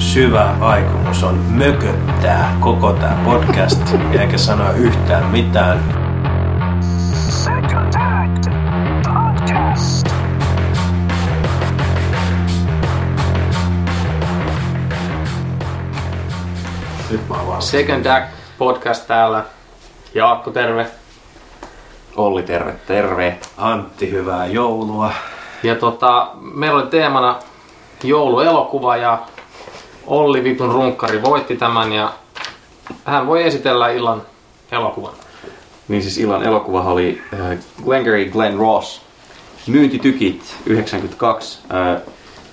syvä aikomus on mököttää koko tämä podcast, eikä sanoa yhtään mitään. Second Act Podcast. Nyt mä oon valmis. Second Act podcast täällä. Jaakko, terve. Olli, terve, terve. Antti, hyvää joulua. Ja tota, meillä oli teemana jouluelokuva ja Olli Vitun runkkari voitti tämän ja hän voi esitellä illan elokuvan. Niin siis illan elokuva oli äh, Glengarry Glenn Ross. Myyntitykit 92. Äh,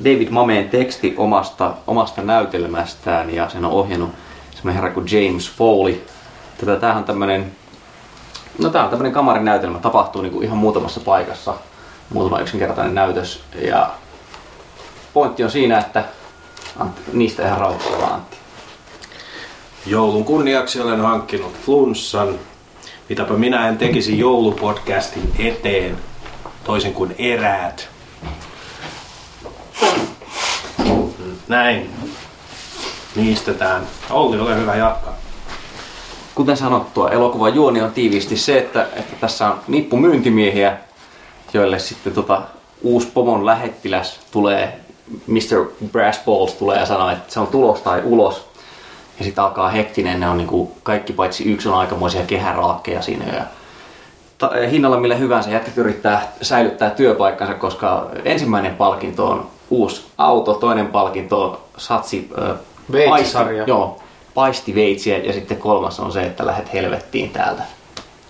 David Mameen teksti omasta, omasta näytelmästään ja sen on ohjannut semmoinen herra kuin James Foley. Tätä, tämähän on tämmönen, no tää on tämmönen kamarinäytelmä, tapahtuu niinku ihan muutamassa paikassa. Muutama yksinkertainen näytös ja pointti on siinä, että Antti, niistä ihan vaan, Antti. Joulun kunniaksi olen hankkinut flunssan. Mitäpä minä en tekisi joulupodcastin eteen, toisin kuin eräät. Näin. Niistetään. Olli, ole hyvä jatkaa. Kuten sanottua, elokuvan juoni on tiiviisti se, että, että tässä on nippu myyntimiehiä, joille sitten tota, uusi pomon lähettiläs tulee, Mr. Brass Balls tulee ja sanoo, että se on tulos tai ulos. Ja sitten alkaa hektinen, ne on niinku, kaikki paitsi yksi on aikamoisia kehäraakkeja siinä. Ja ta- hinnalla millä hyvänsä jätkät yrittää säilyttää työpaikkansa, koska ensimmäinen palkinto on uusi auto, toinen palkinto on satsi Veitsisarja. paisti- Joo, paistiveitsiä ja sitten kolmas on se, että lähdet helvettiin täältä.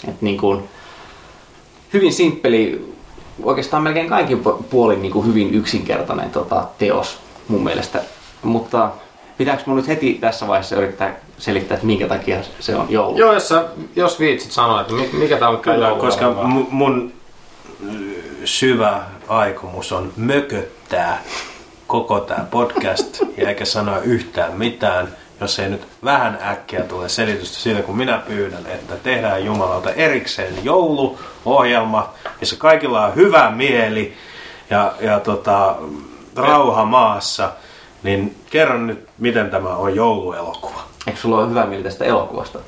Et niin kuin, hyvin simppeli, oikeastaan melkein kaikin pu- puolin niin kuin hyvin yksinkertainen tota, teos mun mielestä. Mutta pitääkö mun nyt heti tässä vaiheessa yrittää selittää, että minkä takia se on joulu? Joo, jos, sä, jos viitsit sanoa, että mi- mikä tää on Kyllä, koska mu- mun ö, syvä aikomus on mököttää koko tämä podcast, ja eikä sanoa yhtään mitään, jos ei nyt vähän äkkiä tule selitystä siitä, kun minä pyydän, että tehdään Jumalalta erikseen jouluohjelma, missä kaikilla on hyvä mieli ja, ja tota, rauha maassa, niin kerron nyt, miten tämä on jouluelokuva. Eikö sulla ole hyvä mieli tästä elokuvasta?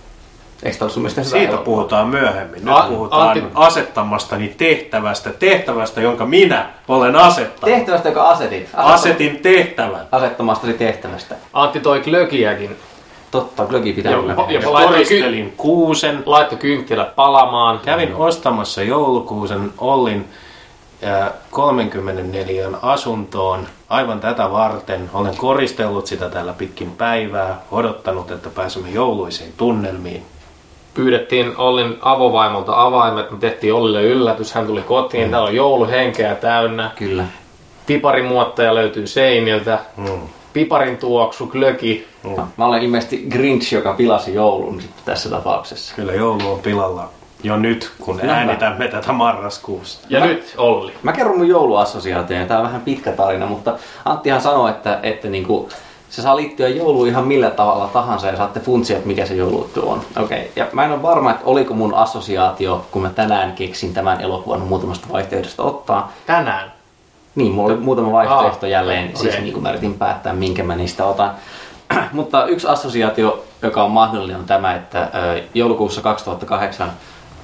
Eikö tämä mielestä hyvä Siitä elokuva? puhutaan myöhemmin. Nyt A- puhutaan Antti- asettamastani tehtävästä, tehtävästä, jonka minä olen asettanut. Tehtävästä, joka asetit. Asetin tehtävän. Asettamastasi tehtävästä. Antti toi glögiäkin. Totta, glögi pitää olla. ja Ja laittoi koristelin kuusen. Laitto kynttilät palamaan. Kävin ostamassa joulukuusen Ollin äh, 34 asuntoon aivan tätä varten. Olen koristellut sitä täällä pitkin päivää, odottanut, että pääsemme jouluisiin tunnelmiin. Pyydettiin Ollin avovaimolta avaimet, me tehtiin Ollille yllätys, hän tuli kotiin, Mm. täällä on jouluhenkeä täynnä. Kyllä. Piparimuottaja löytyy seiniltä. Mm. Piparin tuoksu, glögi. Mä olen ilmeisesti Grinch, joka pilasi joulun tässä tapauksessa. Kyllä joulu on pilalla jo nyt, kun Kyllä. äänitämme tätä marraskuussa. Ja Mä- nyt Olli. Mä kerron mun jouluassosiaation, tämä on vähän pitkä tarina, mutta Anttihan sanoi, että, että niinku, se saa liittyä jouluun ihan millä tavalla tahansa ja saatte funtsia, että mikä se joulujuttu on. Okei, okay. ja mä en ole varma, että oliko mun assosiaatio, kun mä tänään keksin tämän elokuvan muutamasta vaihtoehdosta ottaa. Tänään. Niin, mulla oli muutama vaihtoehto Ah, jälleen, okei. siis niin kuin mä yritin päättää, minkä mä niistä otan. Mutta yksi assosiaatio, joka on mahdollinen, on tämä, että joulukuussa 2008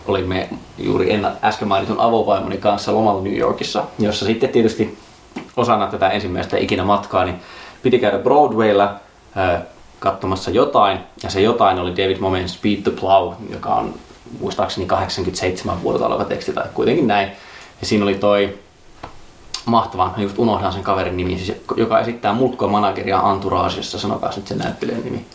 olimme juuri enna, äsken mainitun avovaimoni kanssa lomalla New Yorkissa, jossa sitten tietysti osana tätä ensimmäistä ikinä matkaa, niin piti käydä Broadwaylla ö, katsomassa jotain, ja se jotain oli David Momen Speed the Plow, joka on muistaakseni 87 vuodelta oleva teksti tai kuitenkin näin. Ja siinä oli toi mahtavaa, mä just unohdan sen kaverin nimi, siis, joka esittää mulkkoa manageria Anturaasissa, sanokaa nyt sen näyttelijän nimi.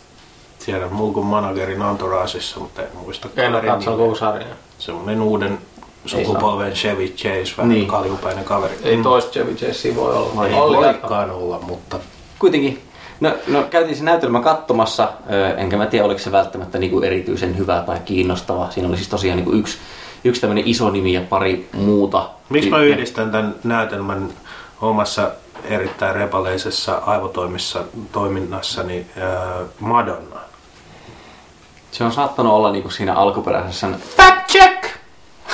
Tiedän mulkun managerin Entourageissa, mutta en muista En ole kaverin katsonut nimeä. koko sarjaa. Semmoinen uuden sukupolven Chevy Chase, vähän Niin. kaljupäinen kaveri. Ei toista Chevy Chase voi olla. Ei jatka. voikaan olla, mutta Kuitenkin, no, no käytiin se näytelmä katsomassa, enkä mä tiedä oliko se välttämättä niinku erityisen hyvä tai kiinnostava. Siinä oli siis tosiaan niinku yksi, yksi tämmöinen iso nimi ja pari muuta. miksi mä yhdistän tämän näytelmän omassa erittäin repaleisessa aivotoimissa toiminnassani äh, Madonnaan? Se on saattanut olla niinku siinä alkuperäisessä... Fact check!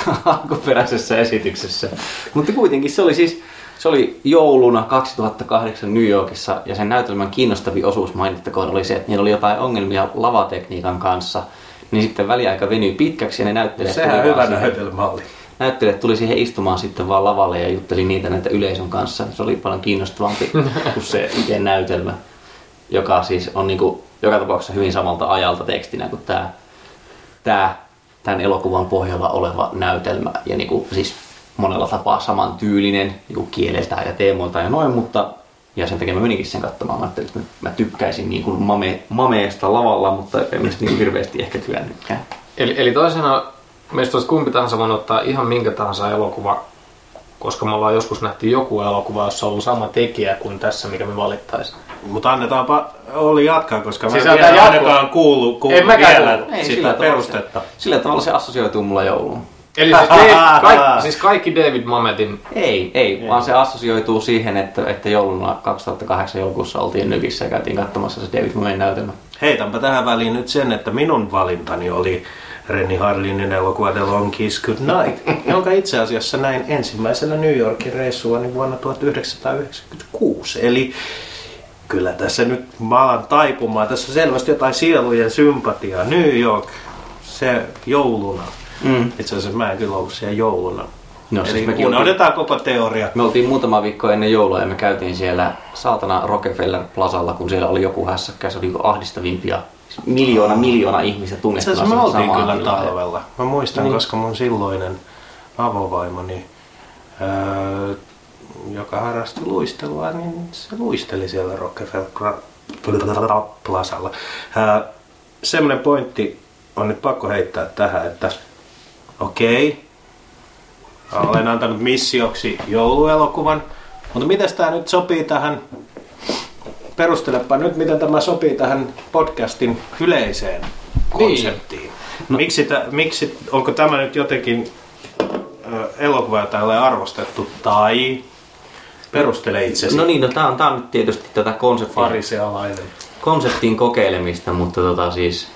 alkuperäisessä esityksessä. Mutta kuitenkin se oli siis... Se oli jouluna 2008 New Yorkissa ja sen näytelmän kiinnostavin osuus mainittakoon oli se, että niillä oli jotain ongelmia lavatekniikan kanssa. Niin sitten väliaika venyi pitkäksi ja ne näyttelijät Sehän tuli hyvä näytelmä oli. näyttelijät tuli siihen istumaan sitten vaan lavalle ja jutteli niitä näitä yleisön kanssa. Se oli paljon kiinnostavampi kuin se itse näytelmä, joka siis on niinku, joka tapauksessa hyvin samalta ajalta tekstinä kuin tämä, tämä tämän elokuvan pohjalla oleva näytelmä. Ja niinku, siis monella tapaa saman tyylinen niinku kieleltään ja teemoiltaan ja noin, mutta ja sen takia mä meninkin sen katsomaan. Mä ajattelin, että mä tykkääsin niin kuin mame, mameesta lavalla, mutta en mä niin hirveästi ehkä työnnytkään. Eli, eli toisena meistä olisi kumpi tahansa voinut ottaa ihan minkä tahansa elokuva, koska me ollaan joskus nähty joku elokuva, jossa on ollut sama tekijä kuin tässä, mikä me valittaisiin. Mutta annetaanpa Olli jatkaa, koska Siis mä en ainakaan kuullut, kuullut vielä. Ei, sitä sillä tavalla perustetta. Se, sillä tavalla se assosioituu mulla jouluun. Eli siis, Dave, kaikki, siis kaikki David Mametin Ei, ei, vaan se assosioituu siihen, että, että jouluna 2008 joulukuussa oltiin Nykissä ja käytiin katsomassa se David Moyen näytelmä. Heitänpä tähän väliin nyt sen, että minun valintani oli Renny Harlinin elokuva The Long Kiss Good Night, jonka itse asiassa näin ensimmäisellä New Yorkin reissuani vuonna 1996. Eli kyllä tässä nyt mä alan taipumaan. Tässä on selvästi jotain sielujen sympatiaa. New York, se jouluna. Mm. Itse asiassa mä en kyllä ollut siellä jouluna. No, siis Eli mekin unohdetaan koko teoria. Me oltiin muutama viikko ennen joulua ja me käytiin siellä saatana Rockefeller Plazalla, kun siellä oli joku hässäkkä, se oli ahdistavimpia. Miljoona, miljoona ihmistä Itse tunnettuna asiassa me oltiin kyllä tilaan. talvella. Mä muistan, Niin. koska mun silloinen avovaimoni, öö, joka harrasti luistelua, niin se luisteli siellä Rockefeller Plazalla. Öö, semmoinen pointti on nyt pakko heittää tähän, että okei, olen antanut missioksi jouluelokuvan, mutta miten tämä nyt sopii tähän perustelepa nyt, miten tämä sopii tähän podcastin yleiseen konseptiin. No. Miksi, tä, miksi, onko tämä nyt jotenkin ö, elokuva, jota ei ole arvostettu, tai perustele itsesi No niin, no tää on, tää on nyt tietysti tätä konseptia, farisealainen. konseptin kokeilemista, mutta tota siis...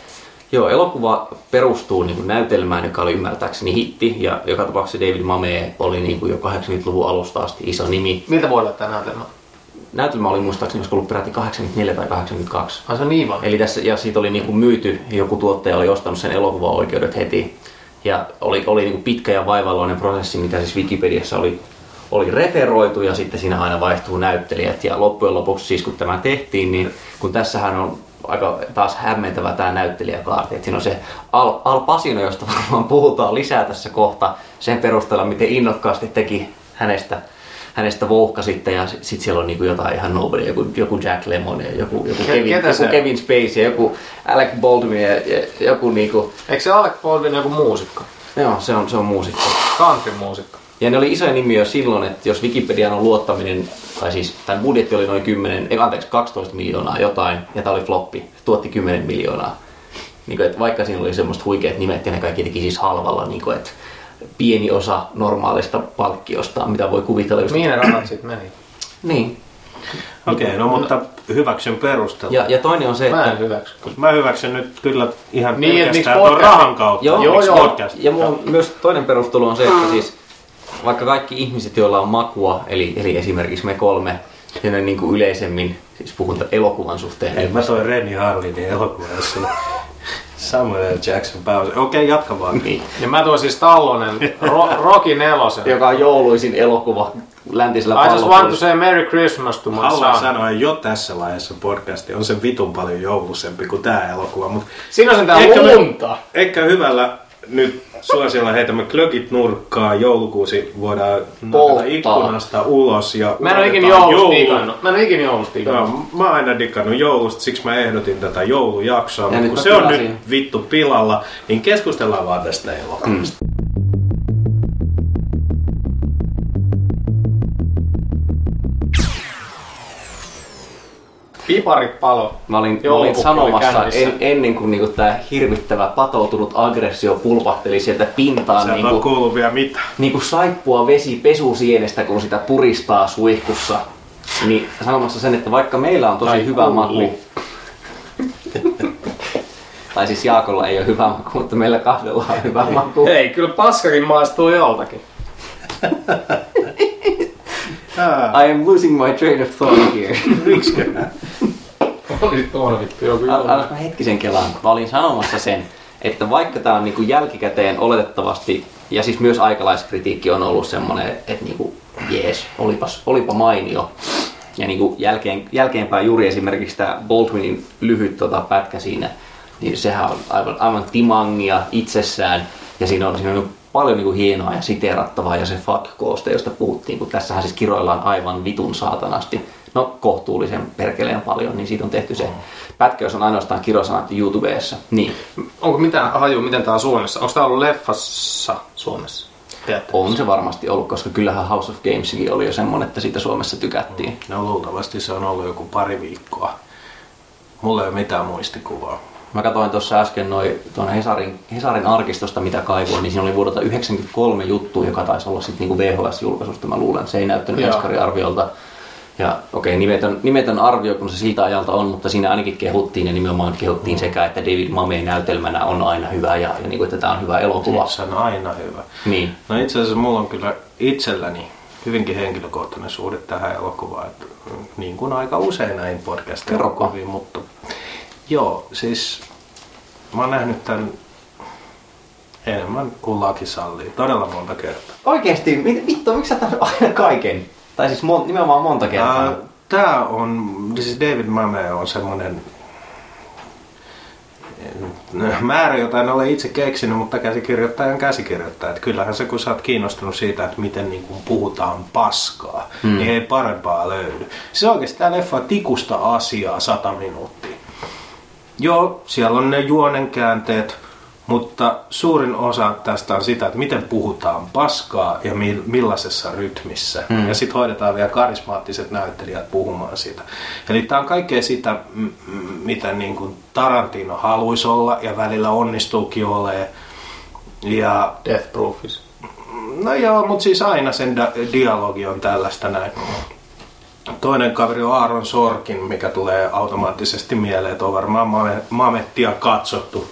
Joo, elokuva perustuu niin kuin näytelmään, joka oli ymmärtääkseni hitti, ja joka tapauksessa David Mame oli niin kuin jo 80-luvun alusta asti iso nimi. Miltä voi olla tämä näytelmä? Näytelmä oli muistaakseni, olisiko ollut peräti 84 tai 82. Ai se on niin vanha. Eli tässä, ja siitä oli niinku myyty, joku tuottaja oli ostanut sen elokuvaoikeudet heti. Ja oli, oli niinku pitkä ja vaivalloinen prosessi, mitä siis Wikipediassa oli, oli referoitu ja sitten siinä aina vaihtuu näyttelijät. Ja loppujen lopuksi siis kun tämä tehtiin, niin kun tässähän on aika taas hämmentävä tämä näyttelijäkaarti. Että siinä on se Al, Al Pacino, josta varmaan puhutaan lisää tässä kohta sen perusteella, miten innokkaasti teki hänestä hänestä vouhka sitten ja sitten sit siellä on niinku jotain ihan nobody, joku, joku Jack Lemmon ja joku, joku, Ke- Kevin, joku Kevin Spacey ja joku Alec Baldwin ja, ja joku niinku, Eikö se Alec Baldwin joku muusikko? joo se on, se on muusikko. Country-muusikko. Ja ne oli isoja nimiä jo silloin, että jos Wikipedian on luottaminen, tai siis tämän budjetti oli noin 10, ei anteeksi 12 miljoonaa jotain, ja tämä oli floppi, tuotti 10 miljoonaa. Niin kuin, että vaikka siinä oli semmoista huikeat nimet ja ne kaikki teki siis halvalla, niin kuin, että pieni osa normaalista palkkiosta, mitä voi kuvitella just Mihin ne rahat sitten meni? Niin. Okei, okay, no mutta hyväksyn perustelun. Ja, ja toinen on se, Mä että en hyväksy. Mä hyväksyn nyt kyllä ihan Niin, pelkästään tuon rahan kautta. Joo, joo, joo. podcast? Ja on myös toinen perustelu on se, että siis vaikka kaikki ihmiset, joilla on makua, eli, eli esimerkiksi me kolme, ja ne niin kuin yleisemmin, siis puhun elokuvan suhteen, Ei, mä toin Renny Harlinin elokuva, jossa Samuel L. Jackson pääosa. Okei, jatka vaan. niin, Ja mä tuon siis Tallonen, Ro- Rocky nelosen. joka on jouluisin elokuva läntisellä I just want to say Merry Christmas to my Haluan son. sanoa jo tässä vaiheessa podcasti on se vitun paljon joulusempi kuin tämä elokuva, mutta Siinä on sen tää Ehkä me- lunta. ehkä hyvällä nyt suosiolla heitämme klökit nurkkaa, joulukuusi voidaan Polttaa. ikkunasta ulos ja Mä en ole ikinä joulusta joulu. digannut. Mä en ole ikinä joulusta digannut. Mä oon aina dikkannut joulusta, siksi mä ehdotin tätä joulujaksoa, mutta nyt kun se on nyt vittu pilalla, niin keskustellaan vaan tästä elokuvasta. Piparit palo. Mä olin, mä olin sanomassa en, ennen kuin niinku tämä hirvittävä patoutunut aggressio pulpahteli sieltä pintaan Sä et niinku, kuullut vielä mitään. niinku saippua vesi pesusienestä, kun sitä puristaa suihkussa. Niin sanomassa sen, että vaikka meillä on tosi Tai hyvä maku, tai siis Jaakolla ei ole hyvä maku, mutta meillä kahdella on hyvä maku. Hei, kyllä paskakin maistuu joltakin. Ää, I am losing my train of thought here. Miksikö? Oli tuolla vittu joku Alas mä hetkisen kelaan. Mä olin sanomassa sen, että vaikka tää on niinku jälkikäteen oletettavasti, ja siis myös aikalaiskritiikki on ollut semmonen, että niinku, jees, olipas, olipa mainio. Ja niinku jälkeen, jälkeenpäin juuri esimerkiksi tämä Baldwinin lyhyt tota, pätkä siinä, niin sehän on aivan, aivan timangia itsessään. Ja siinä on, siinä on paljon niinku hienoa ja siteerattavaa ja se fuck-kooste, josta puhuttiin, kun tässähän siis kiroillaan aivan vitun saatanasti. No kohtuullisen perkeleen paljon, niin siitä on tehty se pätkä, jos on ainoastaan kirosanat YouTubeessa. Niin, Onko mitään haju, miten tää on Suomessa? Onko tää ollut leffassa Suomessa? Tiedätte? on se varmasti ollut, koska kyllähän House of Gamesikin oli jo semmonen, että siitä Suomessa tykättiin. No luultavasti se on ollut joku pari viikkoa. Mulla ei ole mitään muistikuvaa. Mä katsoin tuossa äsken noin tuon Hesarin, Hesarin arkistosta, mitä kaivoin, niin siinä oli vuodelta 93 juttu, joka taisi olla sitten niinku VHS-julkaisusta, mä luulen. Se ei näyttänyt. Eskari-arviolta. Ja okei, nimetön, nimetön arvio, kun se siltä ajalta on, mutta siinä ainakin kehuttiin ja nimenomaan kehuttiin sekä, että David Mame näytelmänä on aina hyvä ja, ja niinku, että tämä on hyvä elokuva. Se on aina hyvä. Niin. No itse asiassa mulla on kyllä itselläni hyvinkin henkilökohtainen suhde tähän elokuvaan, että niin kuin aika usein näin podcast Kerropa. elokuviin, mutta joo, siis mä oon nähnyt tämän enemmän kuin laki sallii, todella monta kertaa. Oikeesti, mit- vittu, miksi sä aina kaiken? Tai siis mon, nimenomaan monta kertaa. Ää, Tää on, siis David Mame on semmonen määrä, jota en ole itse keksinyt, mutta käsikirjoittajan käsikirjoittaja. Että kyllähän se, kun sä oot kiinnostunut siitä, että miten niin kuin puhutaan paskaa, hmm. niin ei parempaa löydy. Se oikeasti tämä leffa on tikusta asiaa sata minuuttia. Joo, siellä on ne juonenkäänteet, mutta suurin osa tästä on sitä, että miten puhutaan paskaa ja mi- millaisessa rytmissä. Mm. Ja sitten hoidetaan vielä karismaattiset näyttelijät puhumaan siitä. Eli tämä on kaikkea sitä, m- m- mitä niin kuin Tarantino haluaisi olla ja välillä onnistuukin olemaan. Ja Death Proofis. No joo, mutta siis aina sen da- dialogi on tällaista näin. Toinen kaveri on Aaron Sorkin, mikä tulee automaattisesti mieleen, että on varmaan Mame- Mamettia katsottu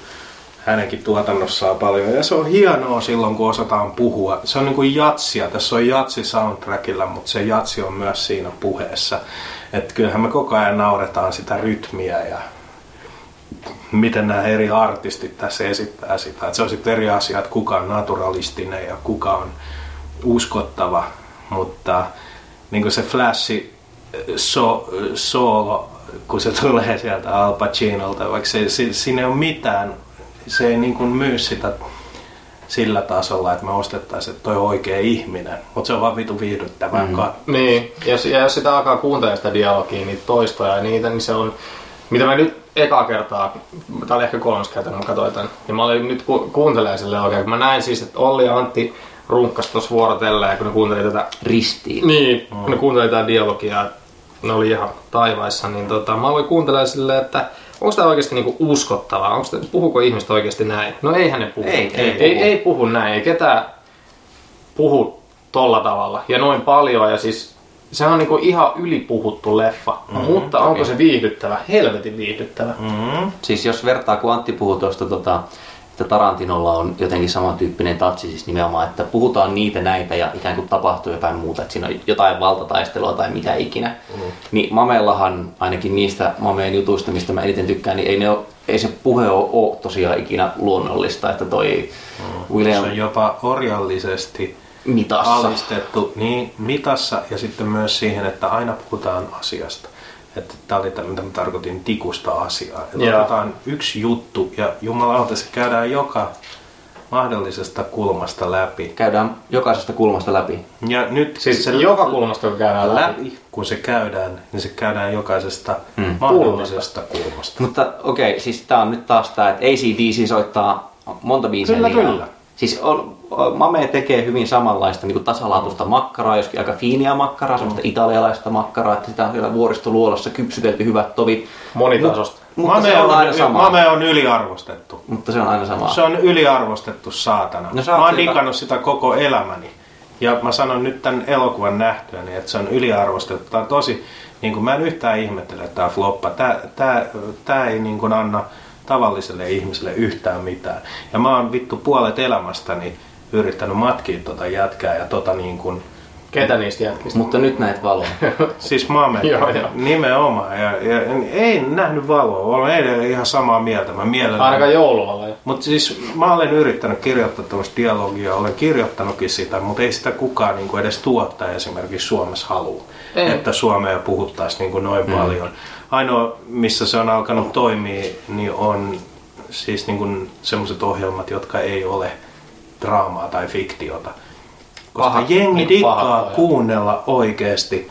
hänenkin tuotannossaan paljon. Ja se on hienoa silloin, kun osataan puhua. Se on niin kuin jatsia. Tässä on jatsi soundtrackilla, mutta se jatsi on myös siinä puheessa. Että kyllähän me koko ajan nauretaan sitä rytmiä ja miten nämä eri artistit tässä esittää sitä. Että se on sitten eri asia, että kuka on naturalistinen ja kuka on uskottava, mutta niin kuin se flashi so, solo, kun se tulee sieltä Al Pacinolta, vaikka se, se, siinä ei ole mitään, se ei niin kuin myy sitä sillä tasolla, että me ostettaisiin, että toi on oikea ihminen, mutta se on vaan vitu viihdyttävää mm. Niin, ja jos, ja jos sitä alkaa kuuntelemaan sitä dialogia, niitä toistoja ja niitä, niin se on, mitä mä nyt eka kertaa, tää oli ehkä kolmas kerta, kun mä katsoin tän, niin mä olin nyt ku, kuuntelemaan sille oikein, kun mä näin siis, että Olli ja Antti runkkas tuossa vuorotellen, kun ne kuunteli tätä, Ristiin. niin, kun ne kuunteli tätä dialogia, ne oli ihan taivaissa, niin tota, mä aloin kuuntelemaan silleen, että onko tämä oikeasti niinku uskottavaa, onko puhuko ihmiset oikeasti näin? No eihän ne puhu. Ei, ei ei, puhu. ei, ei puhu näin, ei ketään puhu tolla tavalla ja noin paljon ja siis se on niinku ihan ylipuhuttu leffa, mm, mutta onko se viihdyttävä? Helvetin viihdyttävä. Mm. Siis jos vertaa, kun Antti puhui tuosta, tota, että Tarantinolla on jotenkin samantyyppinen tatsi, siis nimenomaan, että puhutaan niitä näitä ja ikään kuin tapahtuu jotain muuta, että siinä on jotain valtataistelua tai mitä ikinä. Mm. Niin Mamellahan ainakin niistä Mameen jutuista, mistä mä eniten tykkään, niin ei, ne ole, ei se puhe ole, ole tosiaan ikinä luonnollista, että toi mm. William Se on jopa orjallisesti mitassa. alistettu niin mitassa ja sitten myös siihen, että aina puhutaan asiasta. Että tämä oli tämä, mitä mä tarkoitin tikusta asiaa. Että Joo. otetaan yksi juttu ja jumalauta se käydään joka mahdollisesta kulmasta läpi. Käydään jokaisesta kulmasta läpi. Ja nyt Siis se joka kulmasta kun käydään läpi. läpi, kun se käydään, niin se käydään jokaisesta Mm. mahdollisesta kulmasta. Mutta okei, okay, siis tää on nyt taas tää, että ACDC soittaa monta biisiä Kyllä, liian. kyllä. Siis on- Mame tekee hyvin samanlaista niin tasalaatuista makkaraa, joskin aika fiiniä makkaraa, semmoista italialaista makkaraa, että sitä on siellä vuoristoluolassa kypsytelty hyvät tovit. Monitasosta. Mutta se on aina sama. Mame on yliarvostettu. Mutta se on aina sama. Se on yliarvostettu saatana. No mä oon digannut sitä koko elämäni. Ja mä sanon nyt tämän elokuvan nähtyäni, että se on yliarvostettu. Tää on tosi, niin kuin mä en yhtään ihmettele, että tää on floppa. Tää, tää, tää ei niin kuin anna tavalliselle ihmiselle yhtään mitään. Ja mä oon vittu puolet elämästäni yrittänyt matkia tota jätkää ja tota niin kuin Ketä niistä jätkistä? Mutta nyt näet valoa. Siis Mame, Joo, joo. nimenomaan. Ja, ja, ei nähnyt valoa, olen edelleen ihan samaa mieltä. Mä mielelläni Ainakaan joulualla. jo. Mutta siis mä olen yrittänyt kirjoittaa tämmöistä dialogia, olen kirjoittanutkin sitä, mutta ei sitä kukaan niin kuin edes tuottaa esimerkiksi Suomessa halua, Ei. että Suomea puhuttaisiin niin kuin noin mm. paljon. Ainoa, missä se on alkanut toimia, niin on siis niin semmoiset ohjelmat, jotka ei ole draamaa tai fiktiota. Koska Pahat- jengi niin dikkaa kuunnella oikeasti,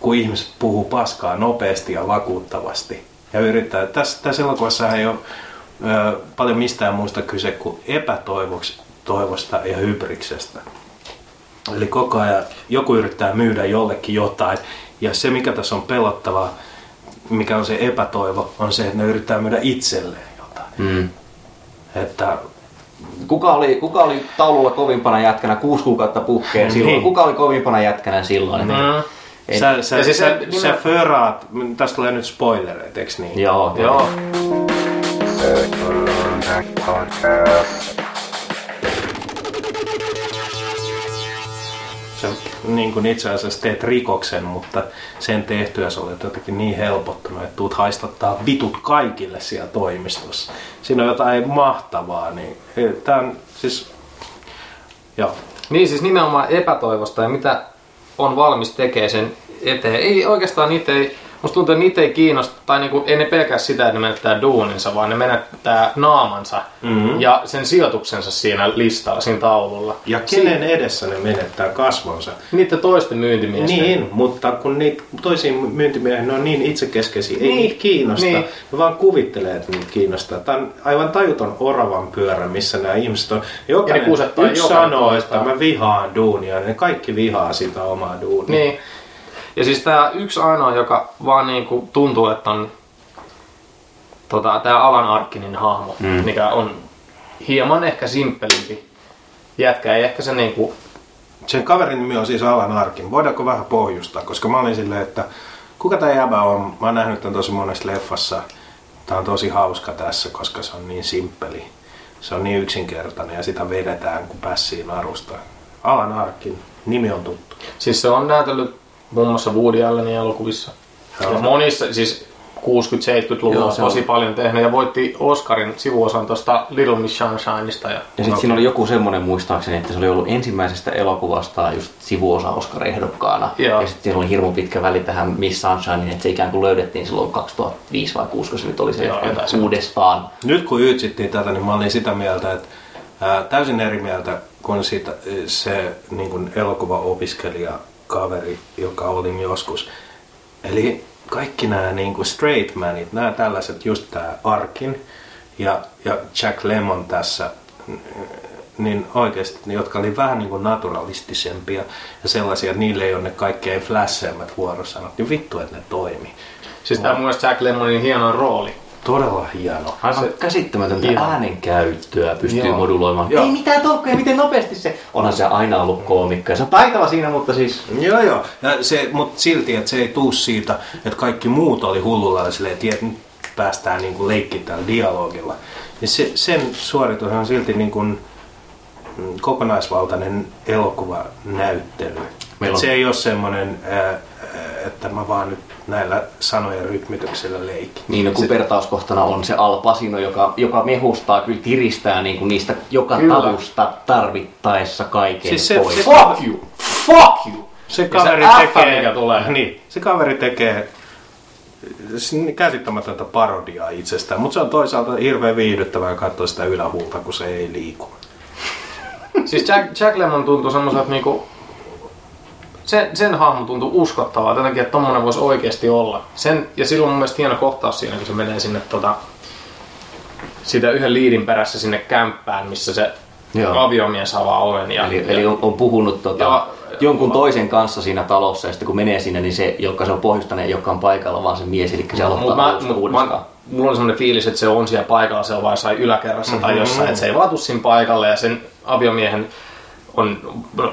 kun ihmiset puhuu paskaa nopeasti ja vakuuttavasti. Ja yrittää. Tässä, tässä elokuvassa ei ole ö, paljon mistään muusta kyse kuin epätoivosta ja hybriksestä. Eli koko ajan joku yrittää myydä jollekin jotain. Ja se, mikä tässä on pelottavaa, mikä on se epätoivo, on se, että ne yrittää myydä itselleen jotain. Mm. Että Kuka oli, kuka oli taululla kovimpana jätkänä kuusi kuukautta puhkeen Niin. silloin? Kuka oli kovimpana jätkänä silloin? Mm. Ei- sä, sä, ja siis sä, se- sä, nimen- föraat, tästä tulee nyt spoilereita, eikö niin? Joo, Joo. Sä niin kuin itse asiassa teet rikoksen, mutta sen tehtyä sä olet jotenkin niin helpottunut, että tuut haistattaa vitut kaikille siellä toimistossa. Siinä on jotain mahtavaa, niin tämä on siis... Joo. Niin siis nimenomaan epätoivosta ja mitä on valmis tekemään sen eteen. Ei oikeastaan niitä ei, musta tuntuu, että niitä ei kiinnosta, tai niinku, ei ne pelkää sitä, että ne menettää duuninsa, vaan ne menettää naamansa Mhm. ja sen sijoituksensa siinä listalla, siinä taululla. Ja kenen edessä ne menettää kasvonsa? Niiden toisten myyntimiesten. Niin, mutta kun niitä toisiin myyntimiehiä ne on niin itsekeskeisiä, ei Niin, niitä kiinnosta. niin. Ne vaan kuvittelee, että niitä kiinnostaa. Tämä on aivan tajuton oravan pyörä, missä nämä ihmiset on. Jokainen, kusettaa yksi jokainen sanoo, että mä vihaan duunia, niin ne kaikki vihaa sitä omaa duunia. Niin. Ja siis tää yksi ainoa, joka vaan niinku tuntuu, että on tota, tää Alan Arkinin hahmo, mm. mikä on hieman ehkä simppelimpi jätkä. Ei ehkä se niinku... Sen kaverin nimi on siis Alan Arkin. Voidaanko vähän pohjustaa? Koska mä olin silleen, että kuka tämä jäbä on? Mä oon nähnyt tämän tosi monessa leffassa. Tää on tosi hauska tässä, koska se on niin simppeli. Se on niin yksinkertainen ja sitä vedetään kuin pässiin narusta. Alan Arkin nimi on tuttu. Siis se on näytellyt muun muassa Woody Allenin elokuvissa. Joo. Ja monissa, siis 60-70-luvulla Joo, on tosi paljon tehnyt ja voitti Oscarin sivuosan tuosta Little Miss Sunshineista. Ja... Ja sitten siinä oli joku semmoinen muistaakseni, että se oli ollut ensimmäisestä elokuvastaan just sivuosa Oscar-ehdokkaana. Joo. Ja sitten siinä oli hirmu pitkä väli tähän Miss Sunshineen, että se ikään kuin löydettiin silloin 2005 vai 2006, kun se nyt oli se Joo, uudestaan. Nyt kun ytsittiin tätä, niin mä olin sitä mieltä, että ää, täysin eri mieltä kuin siitä, se niin kuin elokuvaopiskelija kaveri, joka olin joskus. Eli kaikki nämä niin kuin straight manit, nämä tällaiset, just tämä Arkin ja, ja Jack Lemon tässä, niin oikeasti, jotka oli vähän niin kuin naturalistisempia ja sellaisia, että niille ei ole ne kaikkein flasheimmat vuorosanat, niin vittu, että ne toimii. Siis tää on mun Jack Lemmonin hieno rooli. Todella hieno. Aivan Se- käsittämätöntä Ihan. äänenkäyttöä pystyy Joo. moduloimaan. Joo. Ei mitään tolkkuja, miten nopeasti se... Onhan se aina ollut koomikko se on taitava siinä, mutta siis... Joo, joo. Ja se, mutta silti, että se ei tuu siitä, että kaikki muut oli hullulla ja silleen, että nyt päästään niin kuin leikkiä tällä dialogilla. Ja se, sen suoritus on silti niin kuin mm, kokonaisvaltainen elokuvanäyttely. Meillä on- Se ei ole semmoinen, että mä vaan nyt näillä sanojen rytmityksellä leikin. Niin, no, kun vertauskohtana on se Al Pacino, joka, joka mehustaa, kyllä kiristää niin kuin niistä joka Kyllä. tavusta tarvittaessa kaiken Siis se- pois. se- Fuck you! Fuck you! Se kaveri se tekee, mikä tulee. Niin, se kaveri tekee käsittämätöntä parodiaa itsestään, mutta se on toisaalta hirveän viihdyttävää katsoa sitä ylähuulta, kun se ei liiku. Siis Jack, Jack Lemmon tuntuu semmoiselta niinku... Sen, sen hahmo tuntuu uskottavaa, jotenkin, että tommonen voisi oikeasti olla. Sen, ja silloin mun mielestä hieno kohtaus siinä, kun se menee sinne tota, sitä yhden liidin perässä sinne kämppään, missä se Joo. aviomies avaa oven. Ja, Eli, eli on, on puhunut tota, Ja- jonkun toisen kanssa siinä talossa ja sitten kun menee sinne, niin se, joka se on pohjustanut, joka on paikalla, vaan se mies, eli se aloittaa mä, mut, uudestaan. mä, mulla on semmoinen fiilis, että se on siellä paikalla, se on vaan jossain yläkerrassa tai jossain, että se ei vaatu siinä paikalle ja sen aviomiehen on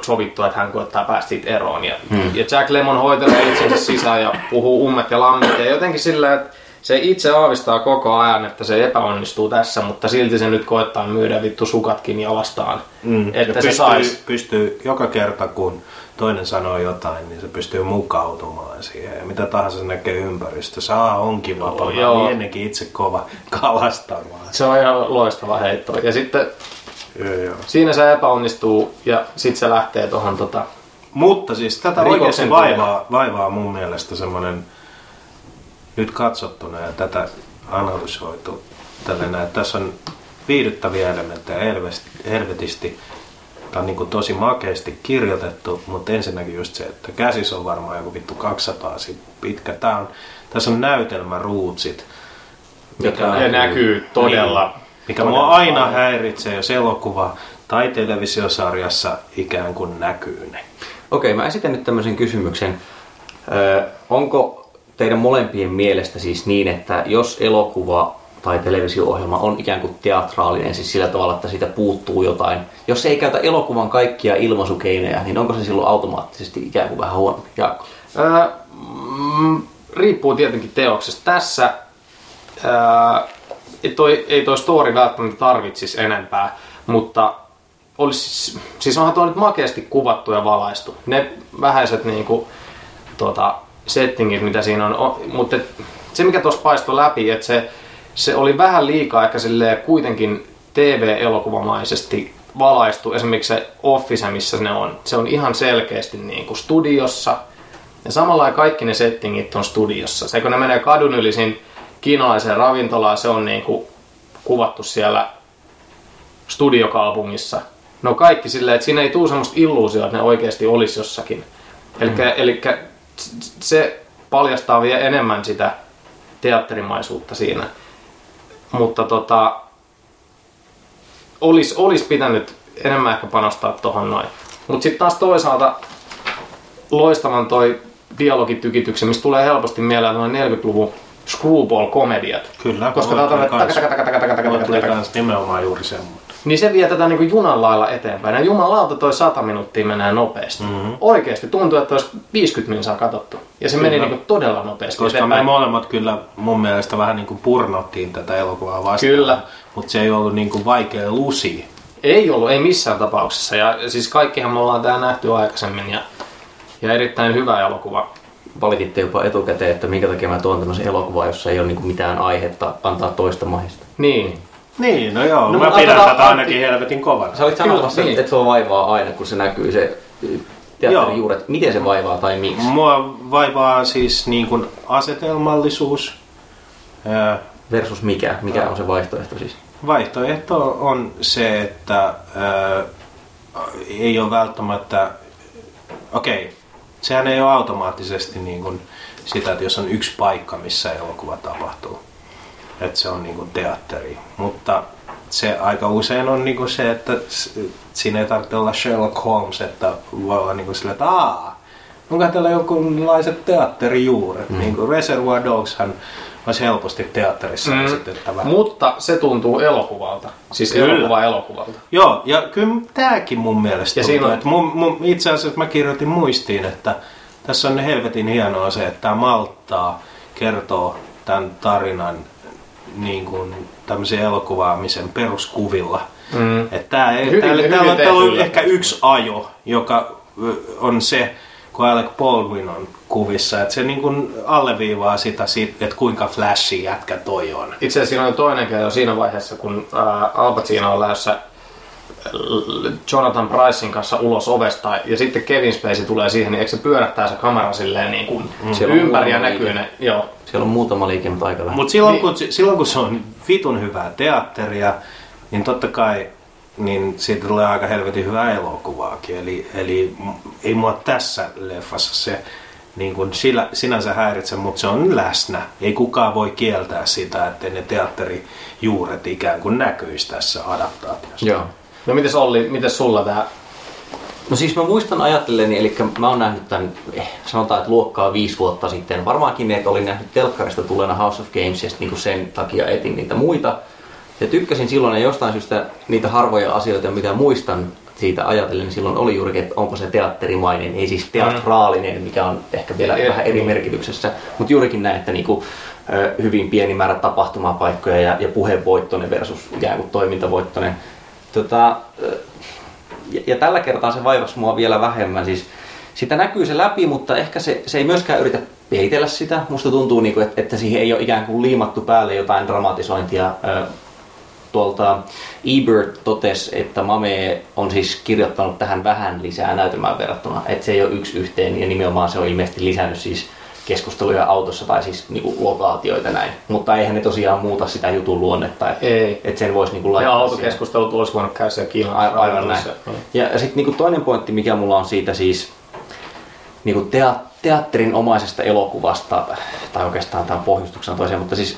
sovittu, että hän koettaa päästä siitä eroon. Ja, Hmm. ja Jack Lemmon hoitelee itsensä sisään ja puhuu ummet ja lammet ja jotenkin sillä, että se itse aavistaa koko ajan, että se epäonnistuu tässä, mutta silti se nyt koettaa myydä vittu sukatkin jalastaan. Mm. Että ja se pystyy, sais. pystyy joka kerta, kun toinen sanoo jotain, niin se pystyy mukautumaan siihen. Ja mitä tahansa se näkee ympäristössä, Aa, onkin vapaa, niin ennenkin itse kova kalastamaan. Se on ihan loistava heitto. Ja sitten Joo, joo. siinä se epäonnistuu ja sitten se lähtee tuohon tota... Mutta siis tätä oikeasti vaivaa, vaivaa mun mielestä semmoinen nyt katsottuna ja tätä analysoitu tällainen, että tässä on viihdyttäviä elementtejä helvetisti. Tämä on niin kuin tosi makeasti kirjoitettu, mutta ensinnäkin just se, että käsissä on varmaan joku vittu 200 sit pitkä. Tämä on, tässä on näytelmäruutsit, Jotka Ja näkyy todella... niin, mikä mua aina paljon. häiritsee, jos elokuva tai televisiosarjassa ikään kuin näkyy ne. Okei, mä esitän nyt tämmöisen kysymyksen. Ö, onko teidän molempien mielestä siis niin, että jos elokuva tai televisio-ohjelma on ikään kuin teatraalinen, siis sillä tavalla, että siitä puuttuu jotain. Jos se ei käytä elokuvan kaikkia ilmaisukeinoja, niin onko se silloin automaattisesti ikään kuin vähän huonompi? Jaakko? Ää, mm, riippuu tietenkin teoksesta. Tässä ei, toi, ei toi story välttämättä tarvitsisi enempää, mutta olisi, siis- onhan tuo nyt makeasti kuvattu ja valaistu. Ne vähäiset niinku, tota, settingit, mitä siinä on, o, mutta se mikä tuossa paistoi läpi, että se, se oli vähän liikaa ehkä silleen kuitenkin TV-elokuvamaisesti valaistu. Esimerkiksi se Office, missä ne on, se on ihan selkeästi niin kuin studiossa. Ja samalla kaikki ne settingit on studiossa. Se kun ne menee kadun yli siinä kiinalaiseen ravintolaan, se on niin kuin kuvattu siellä studiokaupungissa. No kaikki silleen, että siinä ei tule semmoista illuusioa, että ne oikeasti olisi jossakin. Elikkä, elikkä se paljastaa vielä enemmän sitä teatterimaisuutta siinä. Mutta tota, olisi olis pitänyt enemmän ehkä panostaa tohon noin. Mutta sitten taas toisaalta loistavan toi dialogitykityksen, mistä tulee helposti mieleen noin 40-luvun screwball-komediat. Kyllä, Koska tää on kans- nimenomaan juuri semmoinen. Niin se vie tätä niinku junan lailla eteenpäin. Ja jumalauta toi 100 minuuttia menee nopeasti. Mm-hmm. Oikeesti tuntuu, että olisi 50 minsaa katsottu. Ja se meni Kyllä. niinku todella nopeasti Koska eteenpäin. me molemmat kyllä mun mielestä vähän niin kuin purnottiin tätä elokuvaa vastaan. Kyllä. Mutta se ei ollut niin kuin vaikea lusi. Ei ollut, ei missään tapauksessa. Ja siis kaikkihan me ollaan tää nähty aikaisemmin. Ja, ja erittäin hyvä elokuva. Valititte jopa etukäteen, että minkä takia mä tuon tämmöisen elokuvan, jossa ei ole niinku mitään aihetta antaa toista mahista. Niin. Niin, no joo, No, mä pidän tätä ainakin Antti- helvetin kovana. Sä olit sanomassa, niin. että se on vaivaa aina, kun se näkyy se teatterin juuret. Miten se vaivaa tai miksi? Mua vaivaa siis niin kuin asetelmallisuus. Versus mikä? Mikä on se vaihtoehto siis? Vaihtoehto on se, että ää, ei ole välttämättä... Okei, sehän ei ole automaattisesti niin kuin sitä, että jos on yksi paikka, missä elokuva tapahtuu. Että se on niin kuin teatteri. Mutta se aika usein on niin kuin se, että siinä ei tarvitse olla Sherlock Holmes, että voi olla niin kuin sille, että aah, onko tällä jonkunlaiset teatterijuuret. Mm. Niin kuin Reservoir Dogshan olisi helposti teatterissa mm. esitettävä. Mutta se tuntuu elokuvalta. Siis Kyllä. elokuva elokuvalta. Joo, ja kyllä tämäkin mun mielestä Ja siinä tuntuu, että mun, mun, itse asiassa mä kirjoitin muistiin, että tässä on helvetin hienoa se, että tämä malttaa kertoo tämän tarinan niin kuin tämmöisen elokuvaamisen peruskuvilla. Mm. Että tää ei, Hyvin- täällä, hyvin täällä, on- täällä on tehty ehkä yksi ajo, joka on se, kun Alec Baldwin on kuvissa, että se niin kuin alleviivaa sitä, että kuinka flashy jätkä toi on. Itse asiassa siinä on toinen keino siinä vaiheessa, kun ää, Al Pacino on lähdössä l- Jonathan Pricein kanssa ulos ovesta ja sitten Kevin Spacey tulee siihen, niin eikö se pyörättää se kamera silleen niin kuin on ympäri ja näkyy ne. Joo. Siellä on muutama liike, mutta aika vähän. Mutta silloin, Niin. kun, silloin kun se on vitun hyvää teatteria, niin totta kai niin siitä tulee aika helvetin hyvää elokuvaakin. Eli, eli ei mua tässä leffassa se niin kun sillä, sinänsä häiritse, mutta se on läsnä. Ei kukaan voi kieltää sitä, että ne teatterijuuret ikään kuin näkyisi tässä adaptaatiossa. Joo. No mites Olli, mites sulla tää? No siis mä muistan ajatelleni, eli mä oon nähnyt tämän, eh, sanotaan, että luokkaa viisi vuotta sitten. Varmaankin ne, että olin nähnyt telkkarista tulena House of Games ja sit niinku sen takia etin niitä muita. Ja tykkäsin silloin ja jostain syystä niitä harvoja asioita, mitä muistan siitä ajatellen, niin silloin oli juurikin, että onko se teatterimainen, ei siis teatraalinen, mikä on ehkä vielä Ei, vähän eri merkityksessä. Mutta juurikin näin, että niinku, hyvin pieni määrä tapahtumapaikkoja ja, ja puhevoittoinen versus ikään kuin toimintavoittoinen. Tota, ja, ja tällä kertaa se vaivasi mua vielä vähemmän. Siis sitä näkyy se läpi, mutta ehkä se, se ei myöskään yritä peitellä sitä. Musta tuntuu, niin kuin, että, että siihen ei ole ikään kuin liimattu päälle jotain dramatisointia. Tuolta Ebert totesi, että Mame on siis kirjoittanut tähän vähän lisää näytelmään verrattuna. Että se ei ole yksi yhteen ja nimenomaan se on ilmeisesti lisännyt siis keskusteluja autossa tai siis niinku lokaatioita näin. Mutta eihän ne tosiaan muuta sitä jutun luonnetta. Että et sen voisi niinku Ja laittaa siihen. autokeskustelut olisi voinut käydä siellä Kiinan Ai- Aivan näin. radiossa. Ja sitten niinku toinen pointti, mikä mulla on siitä siis niinku tea- teatterin omaisesta elokuvasta, tai oikeastaan tämä on pohjustuksena toiseen, mutta siis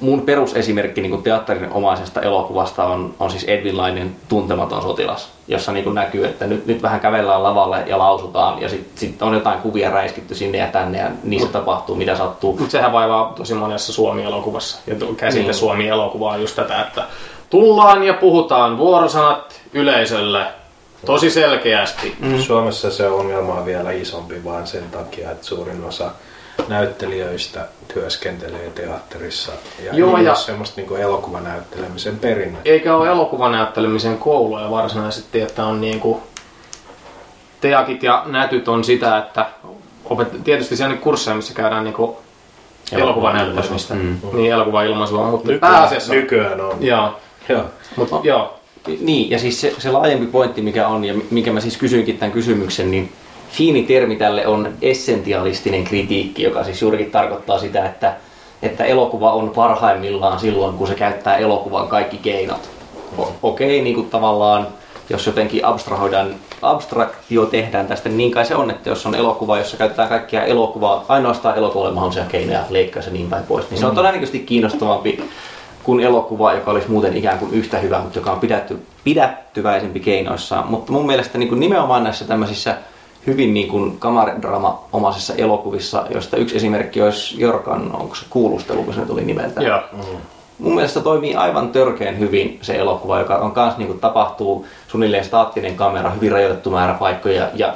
mun perusesimerkki niinku teatterin omaisesta elokuvasta on, on siis Edwin Lainen Tuntematon sotilas, jossa niinku näkyy, että nyt, nyt vähän kävellään lavalle ja lausutaan, ja sitten sit on jotain kuvia räiskitty sinne ja tänne, ja niissä tapahtuu mitä sattuu. Mutta sehän vaivaa tosi monessa Suomi-elokuvassa. Ja käsite Niin. Suomi-elokuvaa on just tätä, että tullaan ja puhutaan vuorosanat yleisölle tosi selkeästi. Mm. Suomessa se ongelma on vielä isompi vaan sen takia, että suurin osa näyttelijöistä työskentelee teatterissa ja Joo, ei ja- ole semmoista niin elokuvanäyttelemisen perinnettä. Eikä ole elokuvanäyttelemisen kouluja varsinaisesti, että on niinku teakit ja nätyt on sitä, että opet- tietysti siellä on kursseja, missä käydään niinku elokuvanäyttelemistä, Mm. niin elokuvailmaisua, mutta Nykyään, pääasiassa... nykyään on. Joo, Joo. mutta No. joo. Niin, ja siis se, se laajempi pointti, mikä on, ja minkä mä siis kysyinkin tämän kysymyksen, niin fiini termi tälle on essentialistinen kritiikki, joka siis juurikin tarkoittaa sitä, että, että elokuva on parhaimmillaan silloin, kun se käyttää elokuvan kaikki keinot. Okei, niin kuin tavallaan, jos jotenkin abstrahoidaan, abstraktio tehdään tästä, niin kai se on, että jos on elokuva, jossa käytetään kaikkia elokuvaa, ainoastaan elokuvalle mahdollisia keinoja, leikkaa se niin päin pois, niin se on todennäköisesti kiinnostavampi kuin elokuva, joka olisi muuten ikään kuin yhtä hyvä, mutta joka on pidätty, pidättyväisempi keinoissaan. Mutta mun mielestä niin kuin nimenomaan näissä tämmöisissä hyvin niin kuin kamaridrama-omaisissa elokuvissa, joista yksi esimerkki olisi Jorkan, onko se kuulustelu, kun se tuli nimeltä. Joo. Mun mielestä toimii aivan törkeän hyvin se elokuva, joka on kans niin kuin tapahtuu suunnilleen staattinen kamera, hyvin rajoitettu määrä paikkoja ja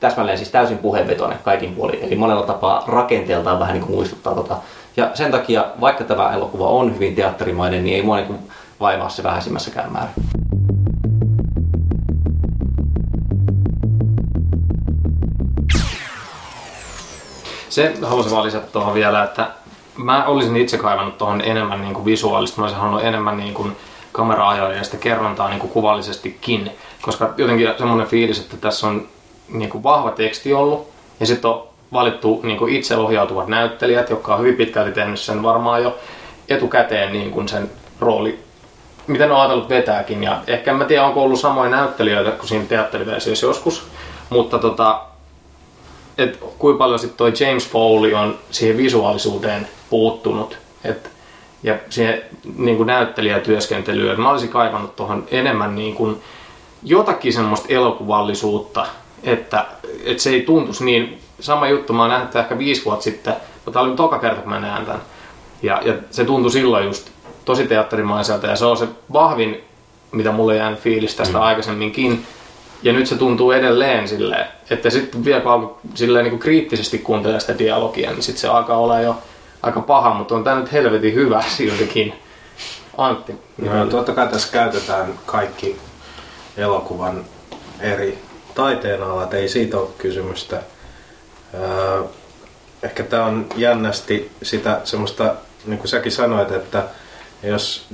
täsmälleen siis täysin puheenvetoinen kaikin puolin. Eli monella tapaa rakenteeltaan vähän niin kuin muistuttaa tota. Ja sen takia, vaikka tämä elokuva on hyvin teatterimainen, niin ei mua niin kuin vaivaa se vähäisimmässäkään määrin. Se haluaisin vaan lisätä tuohon vielä, että mä olisin itse kaivannut tuohon enemmän niin kuin visuaalista. Mä olisin halunnut enemmän niin kuin kamera ja sitä kerrontaa niin kuin kuvallisestikin. Koska jotenkin semmoinen fiilis, että tässä on niin kuin vahva teksti ollut. Ja sitten on valittu niin kuin itse ohjautuvat näyttelijät, jotka on hyvin pitkälti tehnyt sen varmaan jo etukäteen niin kuin sen rooli miten on ajatellut vetääkin. Ja ehkä en mä tiedä, onko ollut samoja näyttelijöitä kuin siinä teatteriversiossa joskus. Mutta tota, et kuinka paljon sitten toi James Foley on siihen visuaalisuuteen puuttunut. Et, ja siihen niin kuin näyttelijätyöskentelyyn. Et Mä olisin kaivannut tuohon enemmän niin kuin jotakin semmoista elokuvallisuutta, että, että se ei tuntuisi niin. Sama juttu, mä oon nähnyt ehkä viisi vuotta sitten, mutta tämä oli toka kerta, kun mä näen tämän. Ja, ja se tuntui silloin just tosi teatterimaiselta ja se on se vahvin, mitä mulle jää fiilis tästä mm. aikaisemminkin. Ja nyt se tuntuu edelleen silleen, että sitten vielä kun silleen niin kuin kriittisesti kuuntelee sitä dialogia, niin sitten se alkaa olla jo aika paha, mutta on tämä nyt helvetin hyvä siltikin. Antti. No, totta kai tässä käytetään kaikki elokuvan eri taiteenalat, ei siitä ole kysymystä. Öö, ehkä tämä on jännästi sitä semmoista, niin kuin säkin sanoit, että jos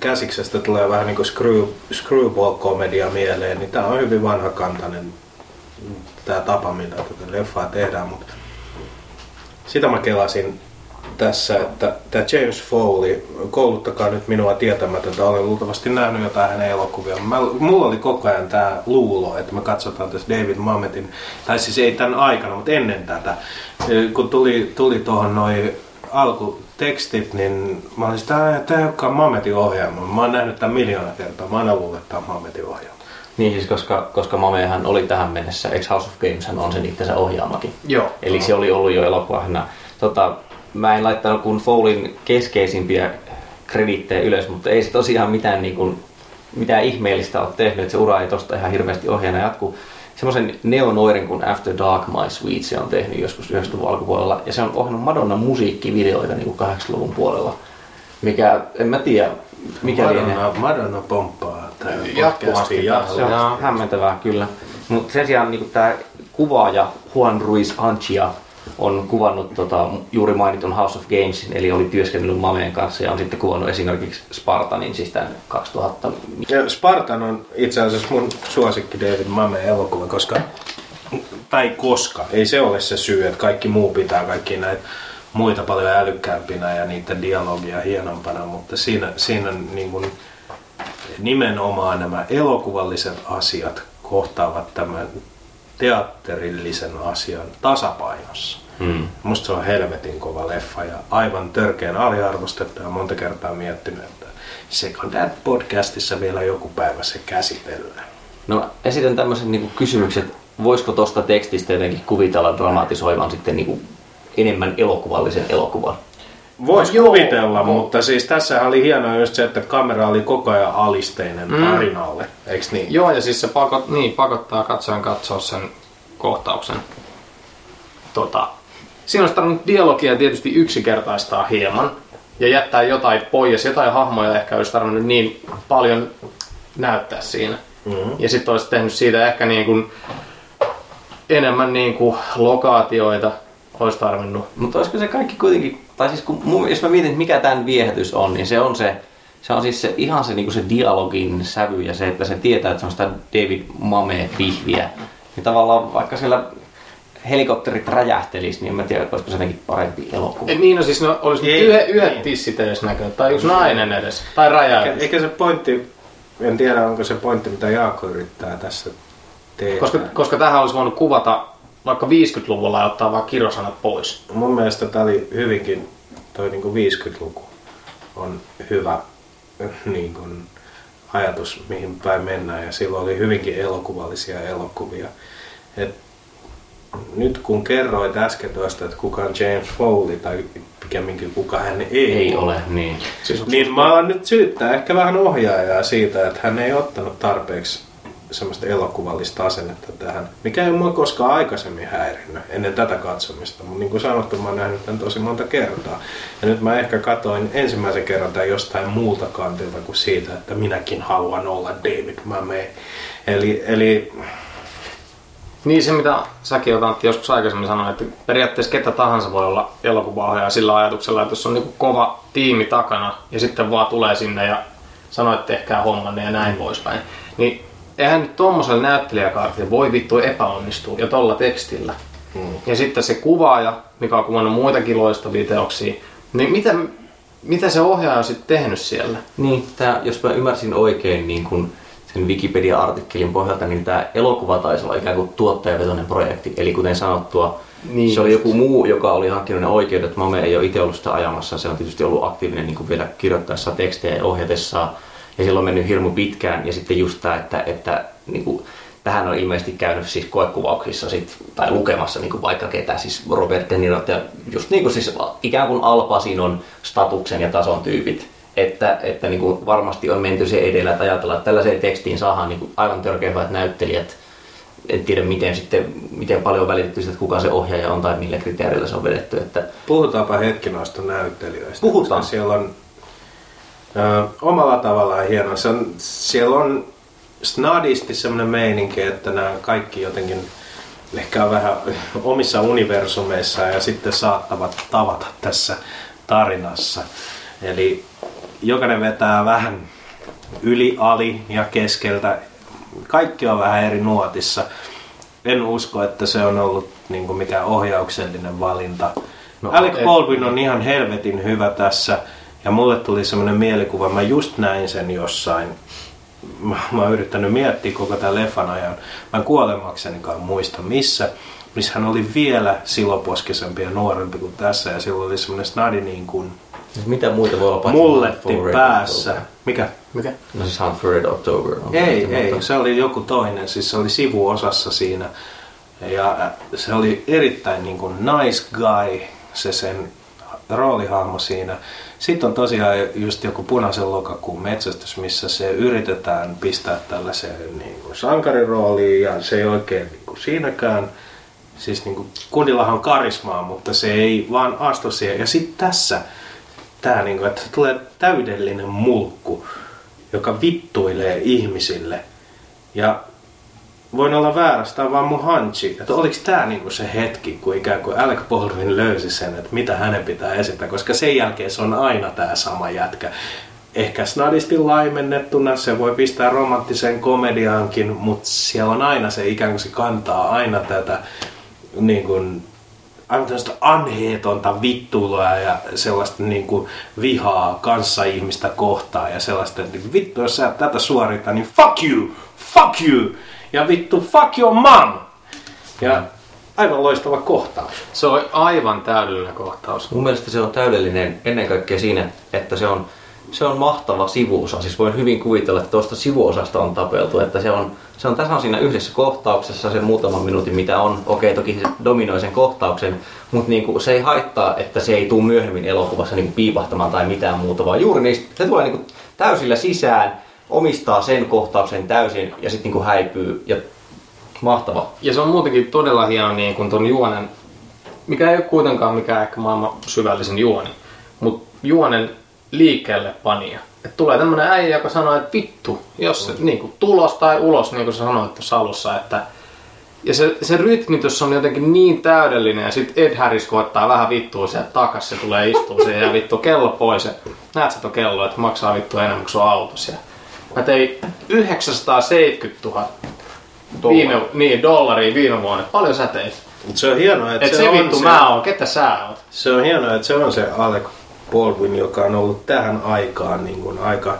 käsiksestä tulee vähän niin kuin screw, screwball-komedia mieleen, niin tämä on hyvin vanhakantainen tämä tapa, millä tätä leffaa tehdään, mutta sitä mä kelasin tässä, että tämä James Foley, kouluttakaa nyt minua tietämätöntä, olen luultavasti nähnyt jotain hänen elokuvia. Mä, mulla oli koko ajan tämä luulo, että me katsotaan tässä David Mametin, tai siis ei tämän aikana, mutta ennen tätä. Kun tuli, tuli tuohon noin alkutekstit, niin mä olin sitä, että tämä ei olekaan Mametin ohjaama. Mä oon nähnyt tämän miljoona kertaa, mä aina luullut, että tämä on Mametin ohjaama. Niin siis, koska, koska Mamehan oli tähän mennessä, ex House of Games on sen itsensä ohjaamakin. Joo. Eli se oli ollut jo elokuvana. Tota, mä en laittanut kun Foulin keskeisimpiä kredittejä ylös, mutta ei se tosiaan mitään, niin kuin, mitään ihmeellistä ole tehnyt, että se ura ei tosta ihan hirveästi ohjaana jatku. Semmoisen neonoirin kuin After Dark My Sweet se on tehnyt joskus 90-luvun alkupuolella. Ja se on ohjannut Madonna musiikkivideoita niin kuin 80-luvun puolella. Mikä, en mä tiedä, mikä lienee. Madonna, Madonna pomppaa tää Jatkuvasti täällä. Se on hämmentävää kyllä. Mutta sen sijaan niin tämä kuvaaja Juan Ruiz Anchia on kuvannut tota, juuri mainitun House of Gamesin, eli oli työskennellyt Mameen kanssa ja on sitten kuvannut esimerkiksi Spartanin, siis tämän 2000. Ja Spartan on itse asiassa mun suosikki David Mamen elokuva, koska, tai koska, ei se ole se syy, että kaikki muu pitää kaikki näitä muita paljon älykkäämpinä ja niiden dialogia hienompana, mutta siinä, siinä niin kuin nimenomaan nämä elokuvalliset asiat kohtaavat tämän teatterillisen asian tasapainossa. Hmm. Musta se on helvetin kova leffa ja aivan törkeän aliarvostettu ja monta kertaa miettinyt, että Second Dad podcastissa vielä joku päivä se käsitellään. No esitän tämmöisen niin kysymyksen, että voisiko tuosta tekstistä jotenkin kuvitella dramatisoivan sitten niin enemmän elokuvallisen elokuvan? Voisi Joo. kuvitella, mutta siis tässä oli hienoa just se, että kamera oli koko ajan alisteinen mm. tarinalle, eiks niin? Joo, ja siis se pakot, niin, pakottaa katsojan katsoa sen kohtauksen. Tota, siinä olisi tarvinnut dialogia tietysti yksinkertaistaa hieman ja jättää jotain pois. Jotain hahmoja ehkä olisi tarvinnut niin paljon näyttää siinä. Mm-hmm. Ja sitten olisi tehnyt siitä ehkä niin kuin enemmän niin kuin lokaatioita olisi tarvinnut. Mutta olisiko se kaikki kuitenkin, tai siis kun, mun- jos mä mietin, että mikä tämän viehätys on, niin se on se, se on siis se, ihan se, niinku se dialogin sävy ja se, että se tietää, että se on sitä David Mame-pihviä. Niin tavallaan vaikka siellä helikopterit räjähtelis, niin en mä tiedä, että olisiko se jotenkin parempi elokuva. Et niin, no siis no, olisi Ei, yhdet ei. tissit edes näkyy, tai yksi nainen edes, tai räjäytys. Eikä, eikä se pointti, en tiedä onko se pointti, mitä Jaakko yrittää tässä tehdä. Koska, koska tähän olisi voinut kuvata vaikka 50-luvulla ja ottaa vaan kirosanat pois. Mun mielestä tämä oli hyvinkin, toi niinku 50-luku on hyvä niin kuin, ajatus, mihin päin mennään. Ja silloin oli hyvinkin elokuvallisia elokuvia. Et nyt kun kerroit äsken tuosta, että kuka on James Foley tai pikemminkin kuka hän ei, Ei ole, niin. Siis Niin mä alan nyt syyttää ehkä vähän ohjaajaa siitä, että hän ei ottanut tarpeeksi semmoista elokuvallista asennetta tähän, mikä ei mua koskaan aikaisemmin häirinnyt ennen tätä katsomista. Mutta niin kuin sanottu, mä oon nähnyt tämän tosi monta kertaa. Ja nyt mä ehkä katoin ensimmäisen kerran tämän jostain muulta kantilta kuin siitä, että minäkin haluan olla David Mame. Eli, eli Niin se, mitä säkin olet Antti joskus aikaisemmin sanoit, että periaatteessa ketä tahansa voi olla elokuvaohjaaja sillä ajatuksella, että jos on niinku kova tiimi takana ja sitten vaan tulee sinne ja sanoo, että tehkää hommanne ja näin poispäin. Niin eihän nyt tommosella näyttelijäkaartilla voi vittu epäonnistua ja tolla tekstillä. Mm. Ja sitten se kuvaaja, mikä on kuvannut muitakin loistavia teoksia, niin mitä, mitä se ohjaaja on sitten tehnyt siellä? Niin, tää, jos mä ymmärsin oikein niin kun sen Wikipedia-artikkelin pohjalta, niin tämä elokuva taisi olla ikään kuin tuottajavetoinen projekti. Eli kuten sanottua, Niin. se oli joku muu, joka oli hankkinut ne oikeudet. Mame ei ole itse ollut sitä ajamassa. Se on tietysti ollut aktiivinen niin kuin vielä kirjoittaessa tekstejä ja ohjatessaan. Ja silloin on mennyt hirmu pitkään. Ja sitten just tämä, että, että niin kuin, tähän on ilmeisesti käynyt siis koekuvauksissa sit, tai lukemassa niin kuin vaikka ketä, siis Robert De Niro ja just niin kuin siis ikään kuin Al Pacinon statuksen ja tason tyypit. Että, että niin kuin varmasti on menty se edellä, että ajatellaan, että tällaiseen tekstiin saadaan niin kuin aivan törkeän hyvät näyttelijät. En tiedä miten, sitten, miten paljon on välitetty sitä, että kuka se ohjaaja on tai millä kriteerillä se on vedetty. Että, Puhutaanpa hetki noista näyttelijöistä. Puhutaan. Siellä on ö, omalla tavallaan hieno. Se on, siellä on snadisti semmoinen meininki, että nämä kaikki jotenkin ehkä on vähän omissa universumeissa ja sitten saattavat tavata tässä tarinassa. Eli jokainen vetää vähän yli, ali ja keskeltä. Kaikki on vähän eri nuotissa. En usko, että se on ollut niin kuin mikään ohjauksellinen valinta. No, Alec Baldwin on ihan helvetin hyvä tässä. Ja mulle tuli semmoinen mielikuva, mä just näin sen jossain. Mä, mä oon yrittänyt miettiä koko tämän leffan ajan. Mä en kuolemaksenikaan muista missä. Missä hän oli vielä siloposkisempi ja nuorempi kuin tässä. Ja silloin oli semmoinen snadi niin kuin Siis mitä muita voi olla paitsi mulletti päässä. October? Mikä? Mikä? No siis Hunt for Red October. on Ei, ei, mutta- se oli joku toinen, siis se oli sivuosassa siinä. Ja äh, se oli erittäin niin kuin nice guy, se sen roolihahmo siinä. Sitten on tosiaan just joku punaisen lokakuun metsästys, missä se yritetään pistää tällaiseen niin kuin sankarirooliin ja se ei oikein niin kuin siinäkään. Siis niin kuin, on karismaa, mutta se ei vaan astu siihen. Ja sitten tässä, tää niin kuin, että tulee täydellinen mulkku, joka vittuilee ihmisille. Ja voin olla väärässä, tää on vaan mun hanchi. Että oliko tää niinku se hetki, kun ikään kuin Alec Baldwin löysi sen, että mitä hänen pitää esittää, koska sen jälkeen se on aina tää sama jätkä. Ehkä snadisti laimennettuna, se voi pistää romanttiseen komediaankin, mutta siellä on aina se ikään kuin se kantaa aina tätä niin kuin, aivan anheetonta vittuilua ja sellaista niin kuin vihaa kanssa-ihmistä kohtaan ja sellaista, että niin vittu jos sä et tätä suorita, niin fuck you, fuck you ja vittu fuck your mom. Ja aivan loistava kohtaus. Se on aivan täydellinen kohtaus. Mun mielestä se on täydellinen ennen kaikkea siinä, että se on, se on mahtava sivuosa. Siis voin hyvin kuvitella, että tuosta sivuosasta on tapeltu. Että se on, se on tasan siinä yhdessä kohtauksessa se muutaman minuutin, mitä on. Okei, toki se dominoi sen kohtauksen, mutta niinku, se ei haittaa, että se ei tule myöhemmin elokuvassa niinku piipahtamaan tai mitään muuta, vaan juuri niistä, se tulee niinku täysillä sisään, omistaa sen kohtauksen täysin ja sitten niinku häipyy. Ja mahtava. Ja se on muutenkin todella hieno niin kuin ton juonen, mikä ei ole kuitenkaan mikään ehkä maailman syvällisin juoni, mutta juonen liikkeelle panija. Et tulee tämmönen äijä, joka sanoo, että vittu, jos se niin kuin tulos tai ulos, niin kuin sä sanoit tuossa alussa, että ja se, se rytmitys on jotenkin niin täydellinen ja sitten Ed Harris koettaa vähän vittua sieltä takas, se tulee istuu siihen ja vittu kello pois ja näet sä kello, että maksaa vittu enemmän kuin sun autossa. Ja Mä tein 970 000 viime, niin, dollaria viime vuonna. Paljon sä teit? Mut se on hienoa, että Et se, se, on vittu se, mä oon, ketä sä oot? se on hienoa, että se on se Alec Baldwin, joka on ollut tähän aikaan niin kuin aika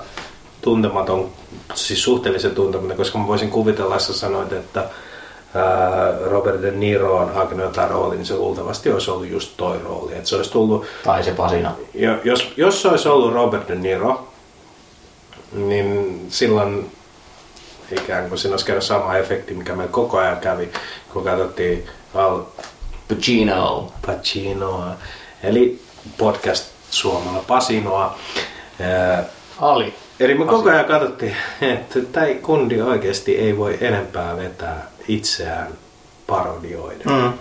tuntematon, siis suhteellisen tuntematon, koska mä voisin kuvitella, että sä sanoit, että Robert De Niro on hakenut jotain roolia, niin se luultavasti olisi ollut just toi rooli. Että se olisi tullut, Tai se pasina. jo- jos, jos se olisi ollut Robert De Niro, niin silloin ikään kuin siinä olisi käynyt sama efekti, mikä meillä koko ajan kävi, kun katsottiin Al Pacino. Pacinoa, eli podcast Suomella Pasinoa. Ali. Eli me koko ajan katsottiin, että tämä kundi oikeasti ei voi enempää vetää itseään parodioiden. Mm.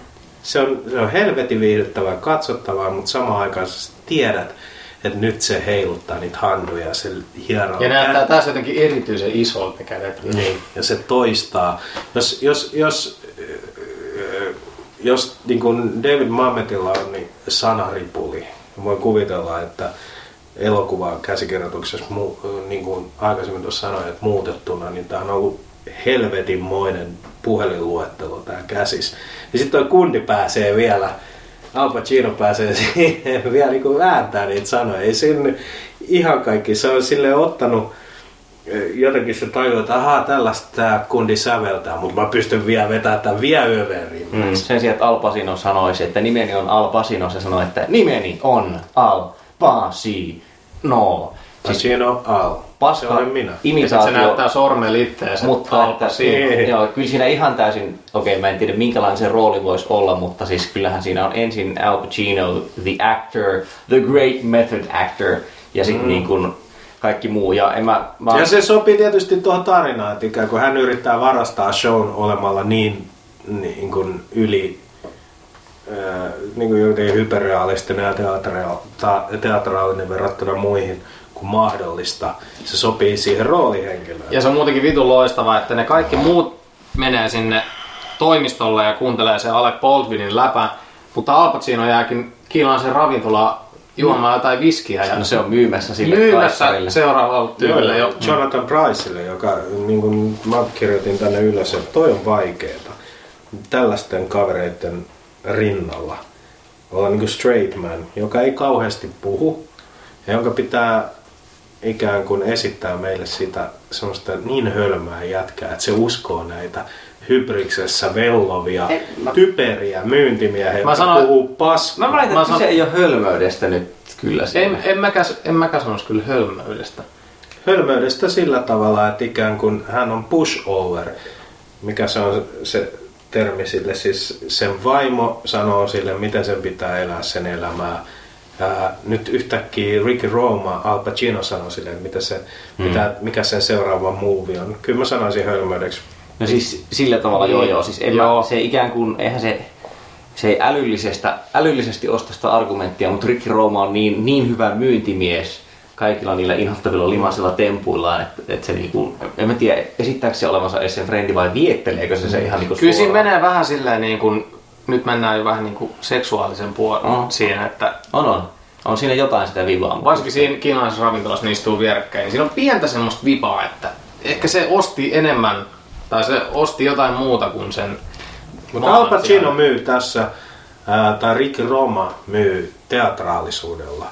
Se, on, se on helvetin viihdyttävää, katsottavaa, mutta samaan aikaan tiedät, että nyt se heiluttaa niitä handuja ja se hieroo. Ja näyttää taas jotenkin erityisen isolta ne kädet. Niin, ja se toistaa. Jos, jos, jos, jos niin kuin David Mametilla on niin sanaripuli, voi kuvitella, että elokuvan käsikirjoituksessa, niin kuin aikaisemmin tuossa sanoin, että muutettuna, niin tämä on ollut helvetinmoinen puhelinluettelo tämä käsis. Ja sitten tuo kundi pääsee vielä, Al Pacino pääsee siihen vielä niin kuin vääntää niitä sanoja. Ei sinne ihan kaikki, se on sille ottanut jotenkin se tajuu, että ahaa, tällaista tämä kundi säveltää, mutta mä pystyn vielä vetämään tämän vielä överin. Mm. Sen sijaan, että Al Pacino sanoisi, että nimeni on Al Pacino, se sanoi, että nimeni on Al Pacino. Siis Pacino Al. paska Se olen minä. Ja sit se imitaatio, näyttää sormella itteensä. mutta että, siinä. joo, kyllä siinä ihan täysin, okei okay, mä en tiedä minkälainen se rooli voisi olla, mutta siis kyllähän siinä on ensin Al Pacino, the actor, the great method actor, ja sitten mm. niin kuin kaikki muu. Ja, en mä, mä, Ja se sopii tietysti tuohon tarinaan, että ikään kuin hän yrittää varastaa shown olemalla niin, niin kuin yli niin kuin hyperrealistinen ja ta- teatraalinen verrattuna muihin kuin mahdollista. Se sopii siihen roolihenkilöön. Ja se on muutenkin vitun loistava, että ne kaikki muut menee sinne toimistolle ja kuuntelee se Alec Baldwinin läpä, mutta Al Pacino jääkin kiilaan sen ravintola juomaan jotain viskiä ja no se on myymässä sille myymässä kaisarille. seuraavalle tyylille jo. Jonathan Priceille, joka niin kuin mä kirjoitin tänne ylös, että toi on vaikeeta. Tällaisten kavereiden rinnalla olla niin kuin straight man, joka ei kauheasti puhu ja jonka pitää ikään kuin esittää meille sitä semmoista niin hölmää jätkää, että se uskoo näitä hybriksessä vellovia, Ei, mä- typeriä myyntimiehiä, jotka sanoin- puhuu paskaa. Mä väitän, Mä että sanon- se ei ole hölmöydestä nyt kyllä siinä. En, en, mäkään, en mäkään sanoisi kyllä hölmöydestä. hölmöydestä sillä tavalla, että ikään kuin hän on pushover. Mikä se on se termi sille? Siis sen vaimo sanoo sille, miten sen pitää elää sen elämää. Ää, nyt yhtäkkiä Ricky Roma, Al Pacino sanoi silleen, että mitä se, mm. mitä, mikä sen seuraava movie on. Kyllä mä sanoisin hölmöydeksi. No siis sillä tavalla joo joo. Siis en Joo. Mä, se ikään kuin, eihän se, se ei älyllisestä, älyllisesti osta sitä argumenttia, mutta Ricky Roma on niin, niin hyvä myyntimies kaikilla niillä inhottavilla limaisilla tempuillaan, että, että se niinku, en mä tiedä, esittääkö se olevansa edes sen frendi vai vietteleekö se se ihan niinku Kyllä siinä menee vähän silleen niin kuin, nyt mennään jo vähän niin kuin seksuaalisen puolen Mm. siinä, että On on. On siinä jotain sitä vivaa. varsinkin siinä kiinalaisessa ravintolassa ne istuu vierekkäin, niin siinä on pientä semmoista vipaa, että ehkä se osti enemmän, tai se osti jotain muuta kuin sen Mutta Al Pacino myy tässä, ää, tai Ricky Roma myy teatraalisuudella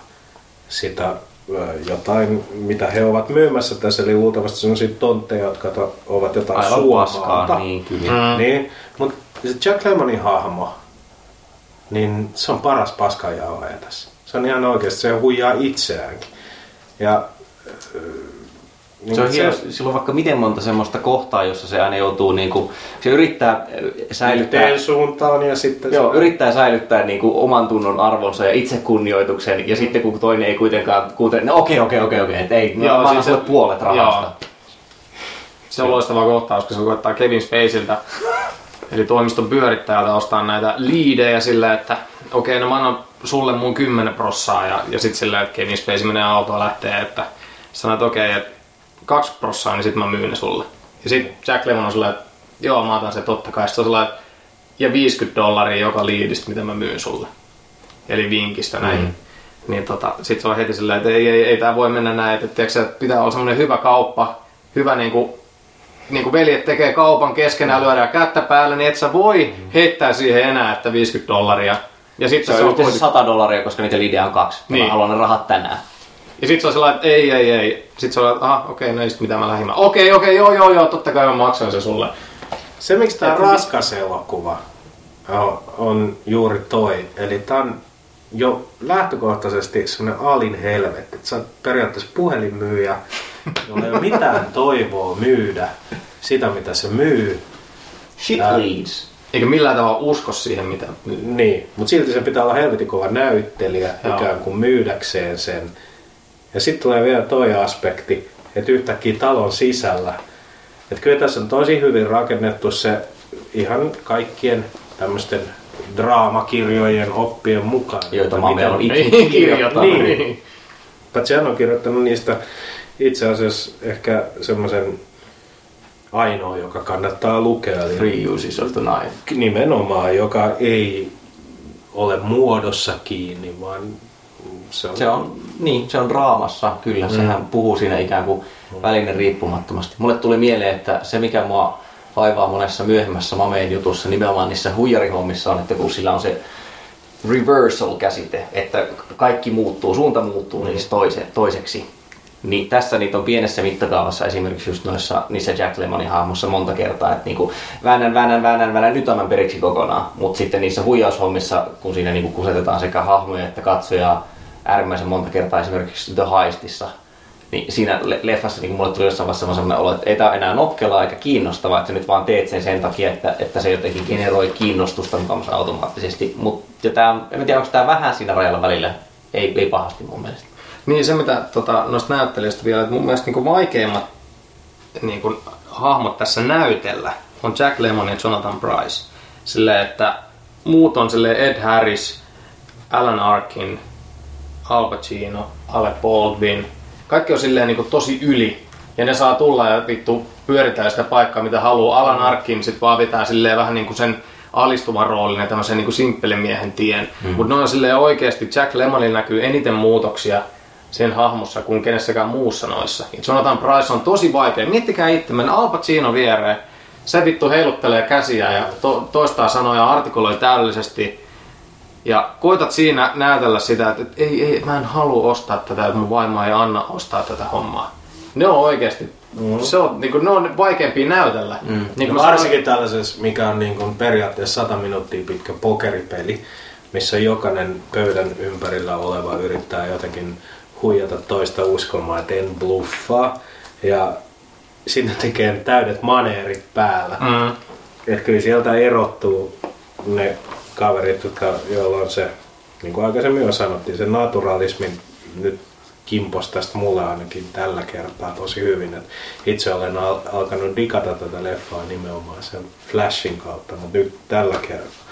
sitä ää, jotain, mitä he ovat myymässä tässä, eli luultavasti sellaisia tontteja, jotka to, ovat jotain Aivan suomaalta. paskaa, niin kyllä. Mm. Niin, mutta se Jack Lemmonin hahmo, niin se on paras paskanjauhaja tässä. Se on ihan oikeasti, se huijaa itseäänkin. Ja, äh, niin Se on hieno, sillä on vaikka miten monta semmoista kohtaa, jossa se aina joutuu niinku, se yrittää äh, säilyttää, Yhteen suuntaan ja sitten... joo, se- yrittää säilyttää niinku oman tunnon arvonsa ja itsekunnioituksen ja sitten kun toinen ei kuitenkaan kuuntele, no okei okei okei okei, että ei, Joo, mä siis se- puolet rahasta. joo. Se on loistava kohtaus, kun se koettaa Kevin Spaceiltä, eli toimiston pyörittäjältä ostaa näitä liidejä sillä, että okei, okay, no mä annan sulle mun 10 prossaa ja, ja sitten sillä, että Kevin Spacey menee autoon ja lähtee, että sanoo, että okei, okay, että 2 prossaa, niin sitten mä myyn ne sulle. Ja sitten Jack Lemmon on sillä, että joo, mä otan se totta kai. Sitten on sillä, että ja 50 dollaria joka liidistä, mitä mä myyn sulle. Eli vinkistä näin. Mm. Niin tota, sit se on heti silleen, että ei, ei, ei tää voi mennä näin, että, tiiäksä, että pitää olla semmoinen hyvä kauppa, hyvä niinku, niinku veljet tekee kaupan keskenään, lyödään kättä päälle, niin et sä voi heittää siihen enää, että 50 dollaria. Ja Se sitten on se on yhteensä kuitenkin- 100 dollaria, koska niitä liidejä on kaksi. Niin. Niin. Mä haluan ne rahat tänään. Ja sit se on sellainen, että ei, ei, ei. Sit se on, että aha, okei, no ei sit mitä mä lähimmä. Okei, okei, joo, joo, joo, totta kai mä maksan se sulle. Se, miksi tämä Että- raskas elokuva on, on juuri toi. Eli tämä on jo lähtökohtaisesti sellainen alin helvetti. Että sä oot periaatteessa puhelinmyyjä, jolla ei ole mitään toivoa myydä sitä, mitä se myy. Shit Ää. leads. Eikä millään tavalla usko siihen, mitä... Niin, mutta silti se pitää olla helvetin kova näyttelijä Joo. ikään kuin myydäkseen sen. Ja sitten tulee vielä toi aspekti, että yhtäkkiä talon sisällä. Että kyllä tässä on tosi hyvin rakennettu se ihan kaikkien tämmöisten draamakirjojen oppien mukaan. Joita Että Mame on Ei kirjoita. Niin. Niin. Patsiano on kirjoittanut niistä itse asiassa ehkä semmoisen ainoa, joka kannattaa lukea. Eli Free uses of the knife. nimenomaan, joka ei ole muodossa kiinni, vaan se on, Se on, niin, se on draamassa, kyllä. Sehän puhuu siinä ikään kuin väline riippumattomasti. Mulle tuli mieleen, että se mikä mua vaivaa monessa myöhemmässä Mameen jutussa, nimenomaan niissä huijarihommissa on, että kun sillä on se reversal-käsite, että kaikki muuttuu, suunta muuttuu niistä toise, toiseksi. Niin tässä niitä on pienessä mittakaavassa esimerkiksi just noissa niissä Jack Lemmonin hahmossa monta kertaa, että niinku väännän, väännän, väännän, väännän, nyt annan periksi kokonaan. Mutta sitten niissä huijaushommissa, kun siinä niinku kusetetaan sekä hahmoja että katsojaa äärimmäisen monta kertaa esimerkiksi The Heistissa, niin siinä le- leffassa niin mulle tuli jossain vaiheessa sellainen olo, että ei tämä enää nokkelaa eikä kiinnostavaa, että nyt vaan teet sen sen takia, että, että se jotenkin generoi kiinnostusta mukamas automaattisesti. Mut, ja tää, on- en tiedä, onko tämä vähän siinä rajalla välillä. Ei, ei pahasti mun mielestä. Niin se mitä tota, noista näyttelijöistä vielä, että mun mielestä niin vaikeimmat niin kuin, hahmot tässä näytellä on Jack Lemmon ja Jonathan Price. Silleen, että muut on sille Ed Harris, Alan Arkin, Al Pacino, Alec Baldwin. Kaikki on silleen niin kuin, tosi yli. Ja ne saa tulla ja vittu pyöritään sitä paikkaa mitä haluaa. Alan Arkin sit vaan vetää silleen vähän niin kuin sen alistuvan roolin ja tämmöisen niin simppelin miehen tien. Mm. Mutta ne on silleen oikeasti, Jack Lemmonilla näkyy eniten muutoksia sen hahmossa kuin kenessäkään muussa noissa. Ja Jonathan Price on tosi vaikea. Miettikää itse, mennä Al Pacino viereen. Se vittu heiluttelee käsiä ja to- toistaa sanoja ja artikuloi täydellisesti. Ja koitat siinä näytellä sitä, että, että ei, ei, mä en halua ostaa tätä, että mun vaimo ei anna ostaa tätä hommaa. Ne on oikeasti, mm. se on, niin kuin, ne on vaikeampia näytellä. Mm. Niin No kuin varsinkin tällaisessa, mikä on niin kuin periaatteessa 100 minuuttia pitkä pokeripeli, missä jokainen pöydän ympärillä oleva yrittää jotenkin huijata toista uskomaan, että en bluffaa. Ja sinne tekee täydet maneerit päällä. Mm. Että kyllä sieltä erottuu ne kaverit, jotka, joilla on se niin kuin aikaisemmin jo sanottiin, se naturalismin nyt kimpos tästä mulle ainakin tällä kertaa tosi hyvin. Et itse olen al- alkanut digata tätä leffaa nimenomaan sen Flashin kautta, mutta nyt tällä kertaa.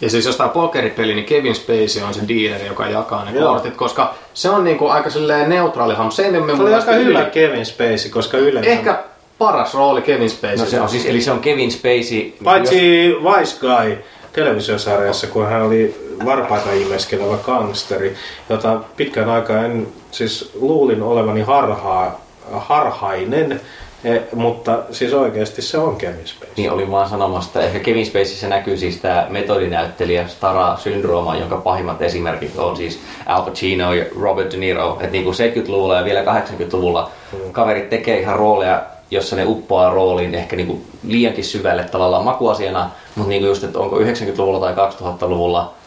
Ja siis jos tää pokeripeli, niin Kevin Spacey on se dealeri, joka jakaa ne Joo. kortit, koska se on niinku aika silleen neutraali hahmo. Se ei Se oli aika hyvä. Kevin Spacey, koska yleensä... Ehkä paras rooli Kevin Spacey. No se on siis, eli se on Kevin Spacey. Paitsi Vice Guy televisiosarjassa, kun hän oli varpaita imeskelevä gangsteri, jota pitkän aikaa en siis luulin olevani harhaa, harhainen, e, mutta siis oikeasti se on Kevin Spacey. Niin olin vaan sanomassa, että ehkä Kevin Spaceyssä näkyy siis tämä metodinäyttelijä Stara-syndrooma, jonka pahimmat esimerkit on siis Al Pacino ja Robert De Niro. Että niin kuin 70-luvulla ja vielä 80-luvulla kaverit tekee ihan rooleja, jossa ne uppoaa rooliin ehkä niin kuin liiankin syvälle tavallaan makuasiana, mutta niin kuin just, että onko 90-luvulla tai 2000-luvulla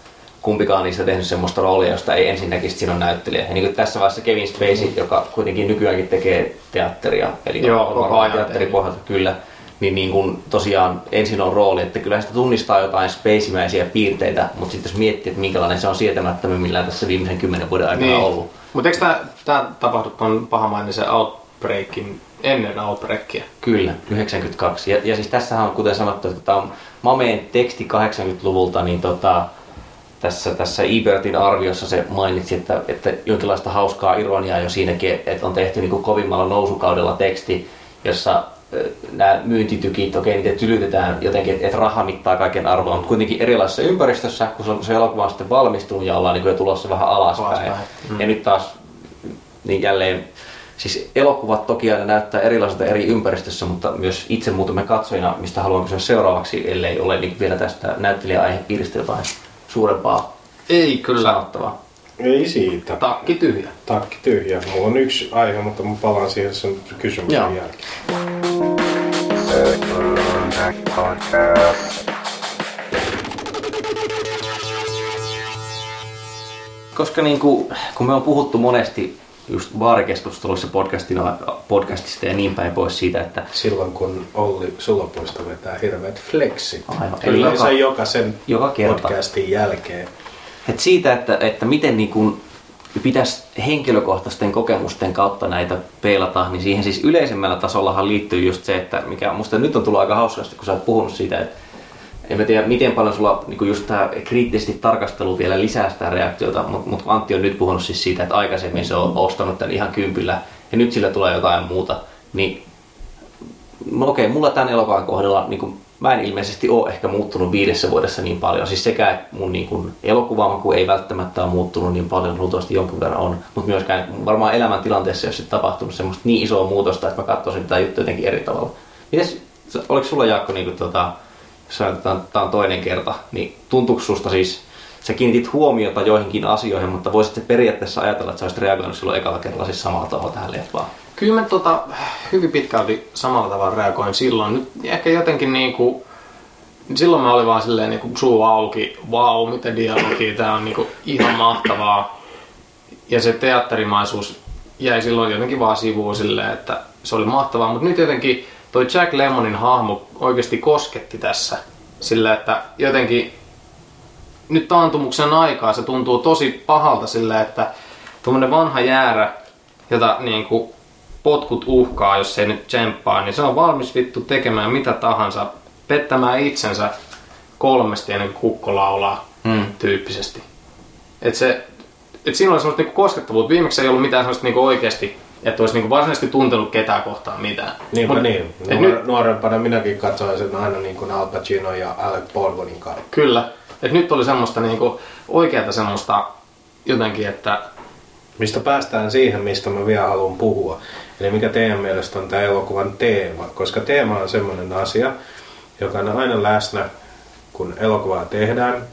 kumpikaan niistä tehnyt semmoista roolia, josta ei ensin näkisi, että siinä on näyttelijä. Ja niin kuin tässä vaiheessa Kevin Spacey, joka kuitenkin nykyäänkin tekee teatteria, eli Joo, on koko ajan teatteripohjalta kyllä, niin, niin kuin tosiaan ensin on rooli, että kyllä sitä tunnistaa jotain spaceymäisiä piirteitä, mutta sitten jos miettii, että minkälainen se on sietämättömimmillään tässä viimeisen kymmenen vuoden aikana niin. ollut. Mutta eikö tää tapahdu ton pahamainen Outbreakin ennen Outbreakia? Kyllä, 92. Ja, ja siis tässähän on, kuten sanottu, että tämä on Mameen teksti 80-luvulta, niin tota, tässä, tässä Ebertin arviossa se mainitsi, että, että jonkinlaista hauskaa ironiaa jo siinäkin, että on tehty niin kuin kovimmalla nousukaudella teksti, jossa nämä myyntitykit, okei, niitä tylytetään jotenkin, että, että raha mittaa kaiken arvoa, mutta kuitenkin erilaisessa ympäristössä, kun se, on, se elokuva on sitten valmistunut ja ollaan niin kuin jo tulossa vähän alaspäin. Alaspäin. Mm. Ja nyt taas niin jälleen, siis elokuvat toki aina näyttää erilaiselta eri ympäristössä, mutta myös itse muutamme katsojina, mistä haluan kysyä seuraavaksi, ellei ole niin vielä tästä näyttelijäaihepiiristä jotain suurempaa Ei kyllä. sanottavaa. Ei siitä. Takki tyhjä. Takki tyhjä. Mulla on yksi aihe, mutta mä palaan siihen sen kysymyksen Joo. jälkeen. Koska niin kuin, kun me on puhuttu monesti just baarikeskusteluissa podcastina, podcastista ja niin päin pois siitä, että Silloin kun Olli Sulopuisto vetää hirveät flexit. Aivan. Eli joka- se jokaisen joka kerta. podcastin jälkeen. Et siitä, että, että miten niin kun pitäisi henkilökohtaisten kokemusten kautta näitä peilata, niin siihen siis yleisemmällä tasollahan liittyy just se, että mikä musta nyt on tullut aika hauskasti, kun sä oot puhunut siitä, että en mä tiedä, miten paljon sulla niin just tämä kriittisesti tarkastelu vielä lisää sitä reaktiota, mutta mut Antti on nyt puhunut siis siitä, että aikaisemmin se on ostanut tämän ihan kympillä ja nyt sillä tulee jotain muuta. Niin No okei, mulla tämän elokuvan kohdalla niin kuin, mä en ilmeisesti ole ehkä muuttunut viidessä vuodessa niin paljon. Siis sekä että mun niin kuin, elokuvamaku ei välttämättä ole muuttunut niin paljon, luultavasti jonkin verran on, mutta myöskään varmaan elämäntilanteessa ei ole tapahtunut semmoista niin isoa muutosta, että mä katsoisin tätä juttua jotenkin eri tavalla. Mites, oliko sulla Jaakko, niin kuin, tota, että tämä on toinen kerta, niin tuntuuko susta siis, sä kiinnitit huomiota joihinkin asioihin, mutta voisit periaatteessa ajatella, että sä olisit reagoinut silloin ekalla kerralla siis samalla tavalla tähän leffaan. Kyllä mä tota, hyvin pitkälti samalla tavalla reagoin silloin. Nyt ehkä jotenkin niinku, silloin mä olin vaan silleen niinku suu auki, vau, mitä dialogia, tää on niinku ihan mahtavaa. Ja se teatterimaisuus jäi silloin jotenkin vaan sivuun silleen, että se oli mahtavaa. Mutta nyt jotenkin toi Jack Lemmonin hahmo oikeasti kosketti tässä. Sillä että jotenkin nyt taantumuksen aikaa se tuntuu tosi pahalta sillä, että tuommoinen vanha jäärä, jota niin kuin potkut uhkaa, jos ei nyt tsemppaa, niin se on valmis vittu tekemään mitä tahansa, pettämään itsensä kolmesti ennen kuin kukko laulaa Hmm. tyyppisesti. Et se, et siinä oli semmoista niinku koskettavuutta. Viimeksi ei ollut mitään semmoista niinku oikeasti, että olisi niinku varsinaisesti tuntenut ketään kohtaan mitään. Niinpä Mut- niin. Nuor, nyt, nuorempana minäkin katsoin sen aina niin kuin Al Pacino ja Alec Baldwinin kautta. kyllä. Et nyt oli semmoista niinku oikeata semmoista jotenkin, että Mistä päästään siihen, mistä mä vielä haluan puhua. Eli mikä teidän mielestä on tämä elokuvan teema. Koska teema on semmoinen asia, joka on aina läsnä, kun elokuvaa tehdään.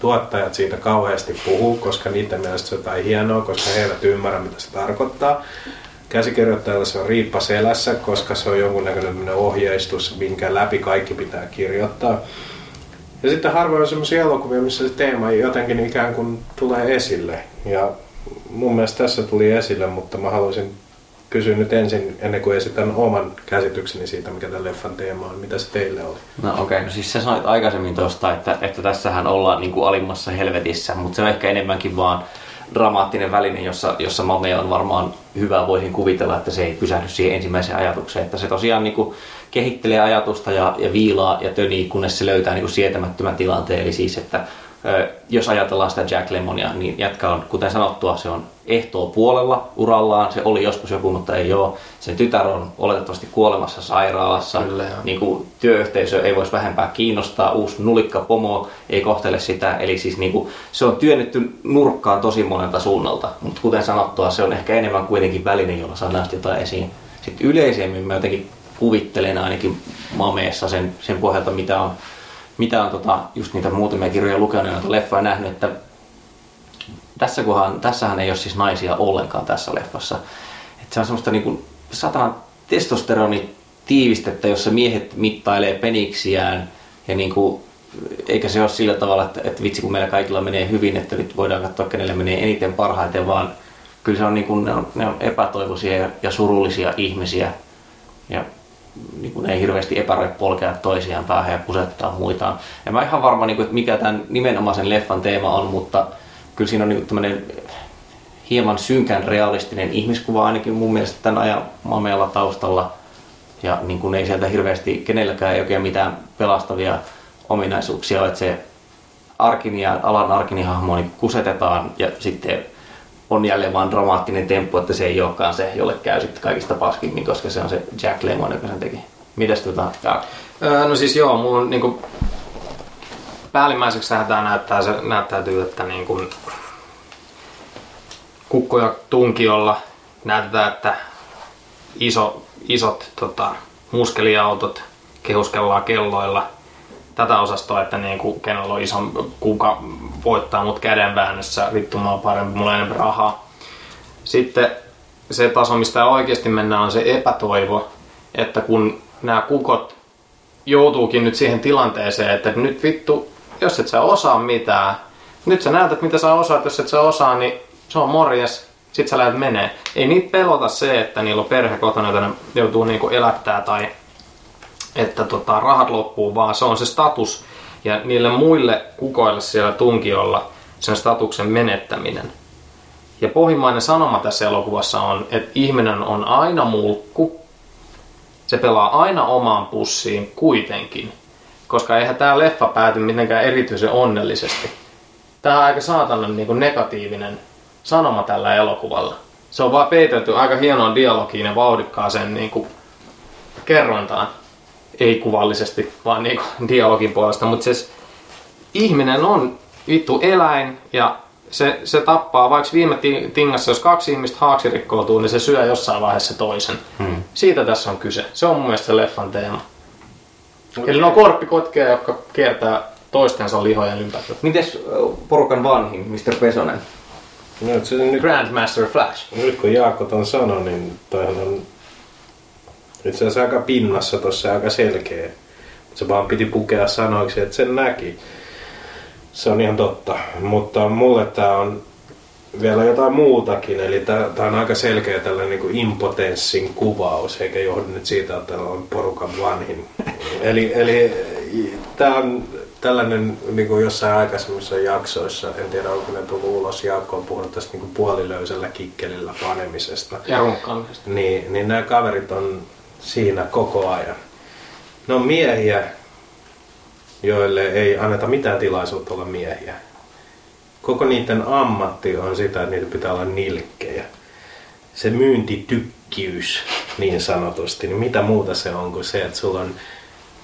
Tuottajat siitä kauheasti puhuu, koska niiden mielestä se on jotain hienoa, koska he eivät ymmärrä, mitä se tarkoittaa. Käsikirjoittajalla se on riippa selässä, koska se on jonkunnäköinen ohjeistus, minkä läpi kaikki pitää kirjoittaa. Ja sitten harvoin on sellaisia elokuvia, missä se teema jotenkin ikään kuin tulee esille. Ja mun mielestä tässä tuli esille, mutta mä haluaisin kysyn nyt ensin, ennen kuin esitän oman käsitykseni siitä, mikä tämän leffan teema on. Mitä se teille oli? No okei, okay. no siis sä sanoit aikaisemmin tuosta, että, että tässähän ollaan niin kuin alimmassa helvetissä, mutta se on ehkä enemmänkin vaan dramaattinen väline, jossa, jossa Mame on varmaan hyvä, voisin kuvitella, että se ei pysähdy siihen ensimmäiseen ajatukseen, että se tosiaan niin kuin kehittelee ajatusta ja, ja viilaa ja tönii, kunnes se löytää niin kuin sietämättömän tilanteen, eli siis, että jos ajatellaan sitä Jack Lemmonia, niin jätkä on, kuten sanottua, se on ehtoo puolella urallaan, se oli joskus joku, mutta ei ole. Sen tytär on oletettavasti kuolemassa sairaalassa, Kyllä, joo. niin kuin työyhteisö ei voisi vähempää kiinnostaa, uusi nulikka pomo ei kohtele sitä, eli siis niin kuin, se on työnnetty nurkkaan tosi monelta suunnalta, mutta kuten sanottua, se on ehkä enemmän kuitenkin väline, jolla saadaan jotain esiin. Sitten yleisemmin mä jotenkin kuvittelen ainakin Mameessa sen, sen pohjalta, mitä on, mitä on tota, just niitä muutamia kirjoja lukenut noita leffoja nähnyt, että tässä kohan, tässähän ei ole siis naisia ollenkaan tässä leffassa. Et se on semmoista niinku satanan testosteroni tiivistettä, jossa miehet mittailee peniksiään ja niinku, eikä se ole sillä tavalla, että, että vitsi kun meillä kaikilla menee hyvin, että nyt voidaan katsoa kenelle menee eniten parhaiten, vaan kyllä se on, niinku, ne, on, ne on epätoivoisia ja, ja surullisia ihmisiä niin kuin ei hirveästi epäröi polkea toisiaan päähän ja kusettaa muitaan. En mä ihan varma, niin kuin, että mikä tämän nimenomaisen leffan teema on, mutta kyllä siinä on niin tämmöinen hieman synkän realistinen ihmiskuva ainakin mun mielestä tämän ajan mamealla taustalla. Ja niin kuin ei sieltä hirveästi kenelläkään ei oikein mitään pelastavia ominaisuuksia ole, että se Arkini ja alan Arkini-hahmo niin kusetetaan ja sitten on jälleen vaan dramaattinen temppu, että se ei olekaan se, jolle käy sitten kaikista paskimmin, koska se on se Jack Lemmon, joka sen teki. Mitäs tota, no siis joo, mulla on niinku... Päällimmäiseksi tämä näyttää, se, näyttäytyy, että niinku... Kukko ja tunkiolla näytetään, että iso, isot tota, muskeliautot kehuskellaan kelloilla. Tätä osastoa, että niinku, kenellä on iso kuka voittaa mut kädenväännössä, vittu mä oon parempi, mulla on rahaa. Sitten se taso, mistä oikeasti mennään, on se epätoivo, että kun nämä kukot joutuukin nyt siihen tilanteeseen, että nyt vittu, jos et sä osaa mitään, nyt sä näytät mitä sä osaat, jos et sä osaa, niin se on morjes, sit sä lähdet menee. Ei niitä pelota se, että niillä on perhe kotona, jota ne joutuu niinku elättää tai että tota, rahat loppuu, vaan se on se status ja niille muille kukoille siellä tunkiolla sen statuksen menettäminen. Ja pohjimmainen sanoma tässä elokuvassa on, että ihminen on aina mulkku, se pelaa aina omaan pussiin kuitenkin. Koska eihän tämä leffa pääty mitenkään erityisen onnellisesti. Tämä on aika saatanan niin kuin negatiivinen sanoma tällä elokuvalla. Se on vaan peitelty aika hienoon dialogiin ja vauhdikkaaseen niin kuin kerrontaan. Ei kuvallisesti, vaan niin kuin dialogin puolesta. Mutta siis ihminen on vittu eläin ja se, se tappaa, vaikka viime ti- tingassa, jos kaksi ihmistä haaksi rikkoutuu, niin se syö jossain vaiheessa toisen. Hmm. Siitä tässä on kyse. Se on mun mielestä se leffan teema. Okay. Eli ne on korppikotkeja, jotka kiertää toistensa lihojen ympärillä. Mites porukan vanhin, Mr. Pesonen? No, se nyt, Grandmaster Flash. nyt kun Jaakko ton sanoi, niin toihan on itse asiassa aika pinnassa tossa ja aika selkeä. Se vaan piti pukea sanoiksi, että sen näki. Se on ihan totta. Mutta mulle tää on vielä jotain muutakin. Eli tää, tää on aika selkeä tällainen niin impotenssin kuvaus, eikä johdu nyt siitä, että on porukan vanhin. eli eli tää on tällainen niin kuin jossain aikaisemmissa jaksoissa, en tiedä onko ne tullut ulos, Jaakko on puhunut tästä niin kuin kikkelillä panemisesta. Ja runkkaamisesta. Niin, niin nämä kaverit on siinä koko ajan. Ne on miehiä, joille ei anneta mitään tilaisuutta olla miehiä. Koko niiden ammatti on sitä, että niitä pitää olla nilkkejä. Se myyntitykkiys niin sanotusti, niin mitä muuta se on kuin se, että sulla on,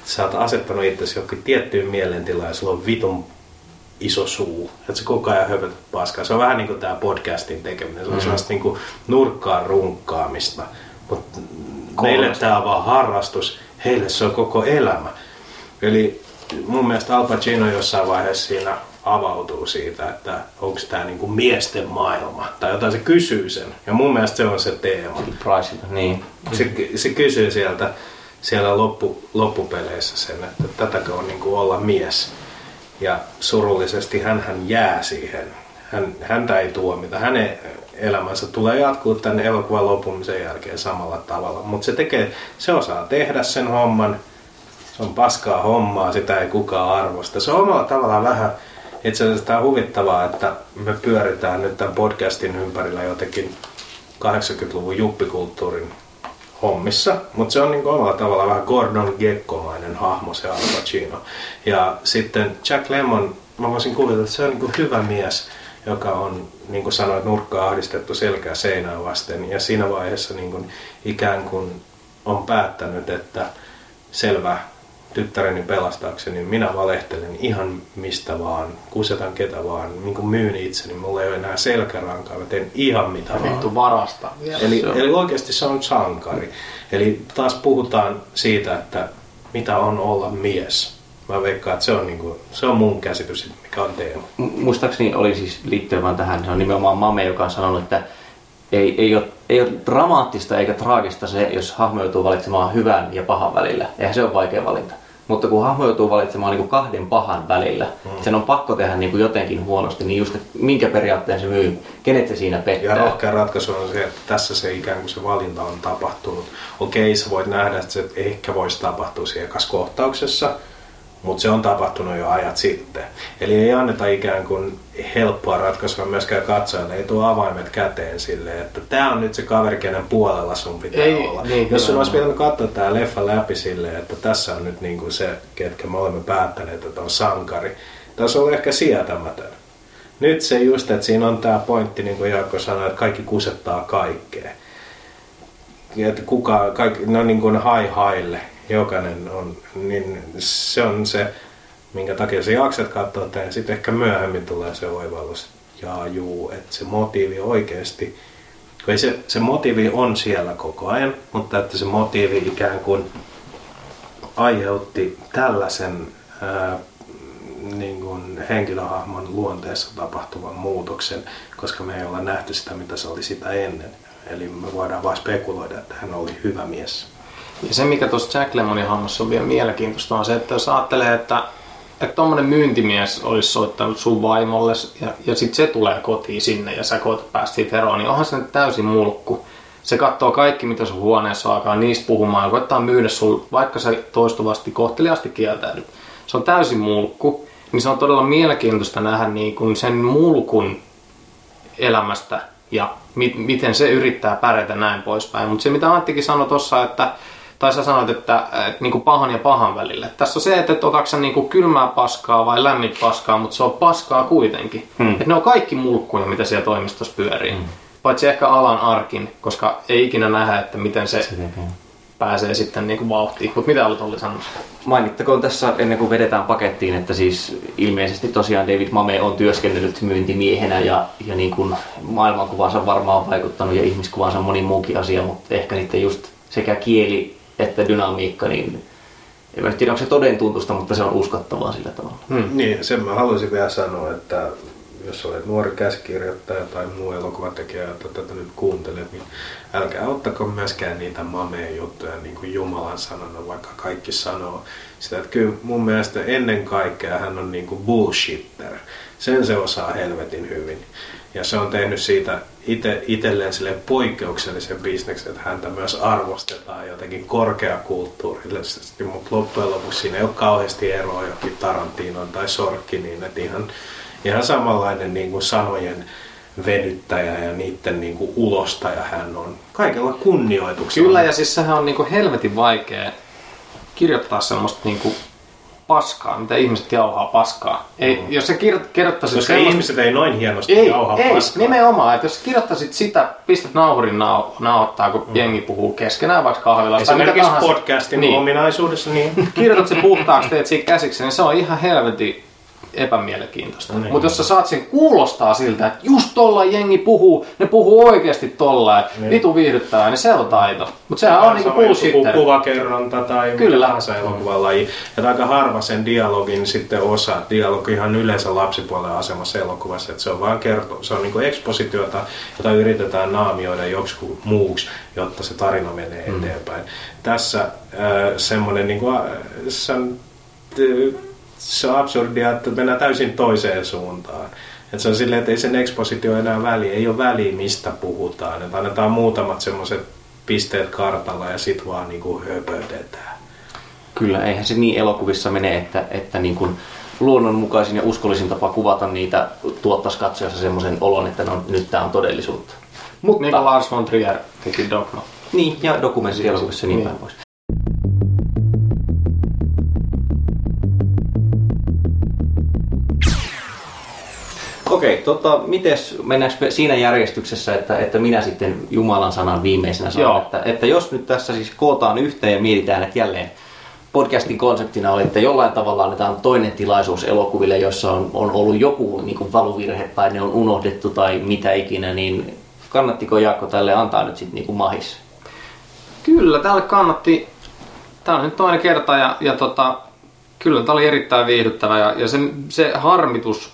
sä oot asettanut itsesi johonkin tiettyyn mielentilaan ja sulla on vitun iso suu. Että sä koko ajan höpötät paskaa. Se on vähän niin kuin tää podcastin tekeminen. Se on mm. sellaista niin kuin nurkkaan runkkaamista. Mutta meille tää on vaan harrastus. Heille se on koko elämä. Eli mun mielestä Al Pacino jossain vaiheessa siinä avautuu siitä, että onko tämä niinku miesten maailma. Tai jotain se kysyy sen. Ja mun mielestä se on se teema. Niin. Se, se kysyy sieltä siellä loppu, loppupeleissä sen, että tätäkö on niinku olla mies. Ja surullisesti hän jää siihen. Hän, häntä ei tuomita. Häne, elämänsä tulee jatkuu tämän elokuvan lopumisen jälkeen samalla tavalla. Mutta se tekee, se osaa tehdä sen homman, se on paskaa hommaa, sitä ei kukaan arvosta. Se on omalla tavallaan vähän, itse asiassa tämä on huvittavaa, että me pyöritään nyt tämän podcastin ympärillä jotenkin 80-luvun juppikulttuurin hommissa, mutta se on niin omalla tavalla vähän Gordon Gekkomainen hahmo se Al Pacino. Ja sitten Jack Lemmon, mä voisin kuvitella, että se on niin hyvä mies, joka on, niin kuin sanoit, nurkkaa ahdistettu selkää seinää vasten. Ja siinä vaiheessa niin kuin, ikään kuin on päättänyt, että selvä, tyttäreni pelastaakseni, minä valehtelen ihan mistä vaan, kusetan ketä vaan, niin kuin myyn itseni, mulla ei ole enää selkärankaa, mä teen ihan mitä vaan. Vittu varasta. Eli, eli oikeasti se on sankari. Eli taas puhutaan siitä, että mitä on olla mies. Mä veikkaan, että se on, niin kuin, se on mun käsitys, mikä on teema. Mu- Muistaakseni oli siis liittyen vaan tähän, se on nimenomaan Mame, joka on sanonut, että ei, ei, ole, ei ole dramaattista eikä traagista se, jos hahmo joutuu valitsemaan hyvän ja pahan välillä. Eihän se ole vaikea valinta. Mutta kun hahmo joutuu valitsemaan niin kuin kahden pahan välillä, mm. sen on pakko tehdä niin kuin jotenkin huonosti, niin just, minkä periaatteen se myy, kenet se siinä Ja pettää. rohkea ratkaisu on se, että tässä se ikään kuin se valinta on tapahtunut. Okei, sä voit nähdä, että se ehkä voisi tapahtua siinä kohtauksessa, mutta se on tapahtunut jo ajat sitten. Eli ei anneta ikään kuin helppoa ratkaisua myöskään katsojalle, ei tuo avaimet käteen silleen, että tämä on nyt se kaveri, kenen puolella sun pitää Ei, olla. niin, Jos sun olisi pitänyt katsoa tämä leffa läpi silleen, että tässä on nyt niin kuin se, ketkä me olemme päättäneet, että on sankari, tässä on ehkä sietämätön. Nyt se just, että siinä on tämä pointti, niin kuin Jaakko sanoi, että kaikki kusettaa kaikkea. Että kuka, kaikki, no niin kuin hai haille, jokainen on, niin se on se, minkä takia sä jaksat katsoa tämän. Sitten ehkä myöhemmin tulee se oivallus, jaa juu, että se motiivi oikeasti, ei se, se motiivi on siellä koko ajan, mutta että se motiivi ikään kuin aiheutti tällaisen ää, niin kuin henkilöhahmon luonteessa tapahtuvan muutoksen, koska me ei olla nähty sitä, mitä se oli sitä ennen. Eli me voidaan vain spekuloida, että hän oli hyvä mies. Ja se, mikä tuossa Jack Lemmonin hahmossa on vielä mielenkiintoista, on se, että jos ajattelee, että että tommonen myyntimies olisi soittanut sun vaimolle ja, ja sitten se tulee kotiin sinne ja sä koet päästä siitä eroon, niin onhan se nyt täysin mulkku. Se katsoo kaikki, mitä sun huoneessa alkaa niistä puhumaan ja koittaa myydä sul, vaikka sä toistuvasti kohteliaasti kieltäydyt. Se on täysin mulkku, niin se on todella mielenkiintoista nähdä niin kun sen mulkun elämästä ja mi- miten se yrittää pärjätä näin poispäin. Mutta se mitä Anttikin sanoi tuossa, että tai sä sanoit, että, että niin kuin pahan ja pahan välillä. Tässä on se, että et otatko sä niin kuin kylmää paskaa vai lämmin paskaa, mutta se on paskaa kuitenkin. Hmm. Että ne on kaikki mulkkuja, mitä siellä toimistossa pyörii. Hmm. Paitsi ehkä alan arkin, koska ei ikinä nähdä, että miten se, se pääsee sitten niin kuin vauhtiin. Mutta mitä olet Olli sanomassa? Mainittakoon tässä ennen kuin vedetään pakettiin, että siis ilmeisesti tosiaan David Mame on työskennellyt myyntimiehenä ja, ja niin kuin maailmankuvansa varmaan on vaikuttanut ja ihmiskuvansa moni muukin asia, mutta ehkä niiden just sekä kieli että dynamiikka, niin en mä tiedä, onko se toden tuntusta, mutta se on uskottavaa sillä tavalla. Hmm. Niin, sen mä haluaisin vielä sanoa, että jos olet nuori käsikirjoittaja tai muu elokuvatekijä, että tätä nyt kuuntelet, niin älkää ottako myöskään niitä mameen juttuja niin kuin Jumalan sanana, vaikka kaikki sanoo sitä. Että kyllä mun mielestä ennen kaikkea hän on niin kuin bullshitter. Sen se osaa helvetin hyvin. Ja se on tehnyt siitä ite, itselleen sille poikkeuksellisen bisneksen, että häntä myös arvostetaan jotenkin korkeakulttuurillisesti, mutta loppujen lopuksi siinä ei ole kauheasti eroa jokin Tarantinon tai Sorkkiniin, että ihan, ihan samanlainen niin kuin sanojen venyttäjä ja niiden niin kuin ulostaja hän on. Kaikella kunnioituksella. Kyllä, ja siis sehän on niinku helvetin vaikea kirjoittaa semmoista niinku paskaa, mitä ihmiset jauhaa paskaa. Ei, mm. Jos sä kirjo- kirjoittaisit Koska semmoista- ihmiset ei noin hienosti Ei, jauha ei paskaa. nimenomaan. Että jos kirjoittaisit sitä, pistät nauhurin nau- nauhoittaa, kun mm. jengi puhuu keskenään vaikka mitä Esimerkiksi podcastin Niin. ominaisuudessa, niin Kirjoitat sen puhtaaksi, teet siitä käsiksi, niin se on ihan helvetin epämielenkiintoista. No niin. Mutta jos sä saat sen kuulostaa siltä, että just tolla jengi puhuu, ne puhuu oikeasti tolla, Niin. vitu viihdyttävää, niin se on taito. Mutta sehän on niinku bullshitter. kuvakerronta tai Kyllä. tahansa elokuvan laji. Ja aika harva sen dialogin sitten osaa. Dialogi ihan yleensä lapsipuolen asemassa elokuvassa. Että se on vaan kerto, se on niinku ekspositiota, jota yritetään naamioida joksikin muuksi, jotta se tarina menee Mm. eteenpäin. Tässä äh, semmoinen niinku, äh, se on, äh, se on absurdia, että mennään täysin toiseen suuntaan. Että se on silleen, että ei sen ekspositio enää väliä, ei ole väliä mistä puhutaan. Että annetaan muutamat semmoiset pisteet kartalla ja sit vaan niinku höpötetään. Kyllä, eihän se niin elokuvissa mene, että, että niin kuin luonnonmukaisin ja uskollisin tapa kuvata niitä tuottaisi katsojassa semmoisen olon, että no, nyt tämä on todellisuutta. Mutta, Niin kuin Lars von Trier teki Dogma. niin, ja dokumenttitielokuvissa niin, Niin. päin pois. Okei, tota, mites, mennäänkö me siinä järjestyksessä, että, että minä sitten Jumalan sanan viimeisenä sanon, Joo. että, että jos nyt tässä siis kootaan yhteen ja mietitään, että jälleen podcastin konseptina oli, että jollain tavalla annetaan toinen tilaisuus elokuville, jossa on, on ollut joku niin kuin valuvirhe tai ne on unohdettu tai mitä ikinä, niin kannattiko Jaakko tälle antaa nyt sitten niin mahis? Kyllä, tälle kannatti. Tämä on nyt toinen kerta ja, ja tota, kyllä tämä oli erittäin viihdyttävä ja, ja se, se harmitus,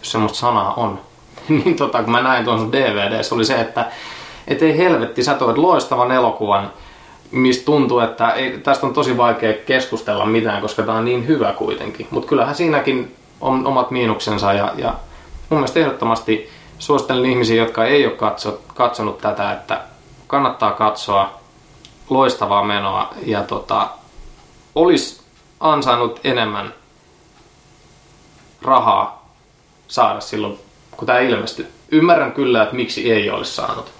jos semmoista sanaa on, niin tota, kun mä näin tuon sun DVDssä, oli se, että et ei helvetti, sä toit loistavan elokuvan, mistä tuntuu, että ei, tästä on tosi vaikea keskustella mitään, koska tämä on niin hyvä kuitenkin. Mutta kyllähän siinäkin on omat miinuksensa ja, ja mun mielestä ehdottomasti suosittelen ihmisiä, jotka ei ole katso, katsonut tätä, että kannattaa katsoa loistavaa menoa ja tota, olisi ansainnut enemmän rahaa saada silloin, kun tämä ilmestyi. Ymmärrän kyllä, että miksi ei olisi saanut.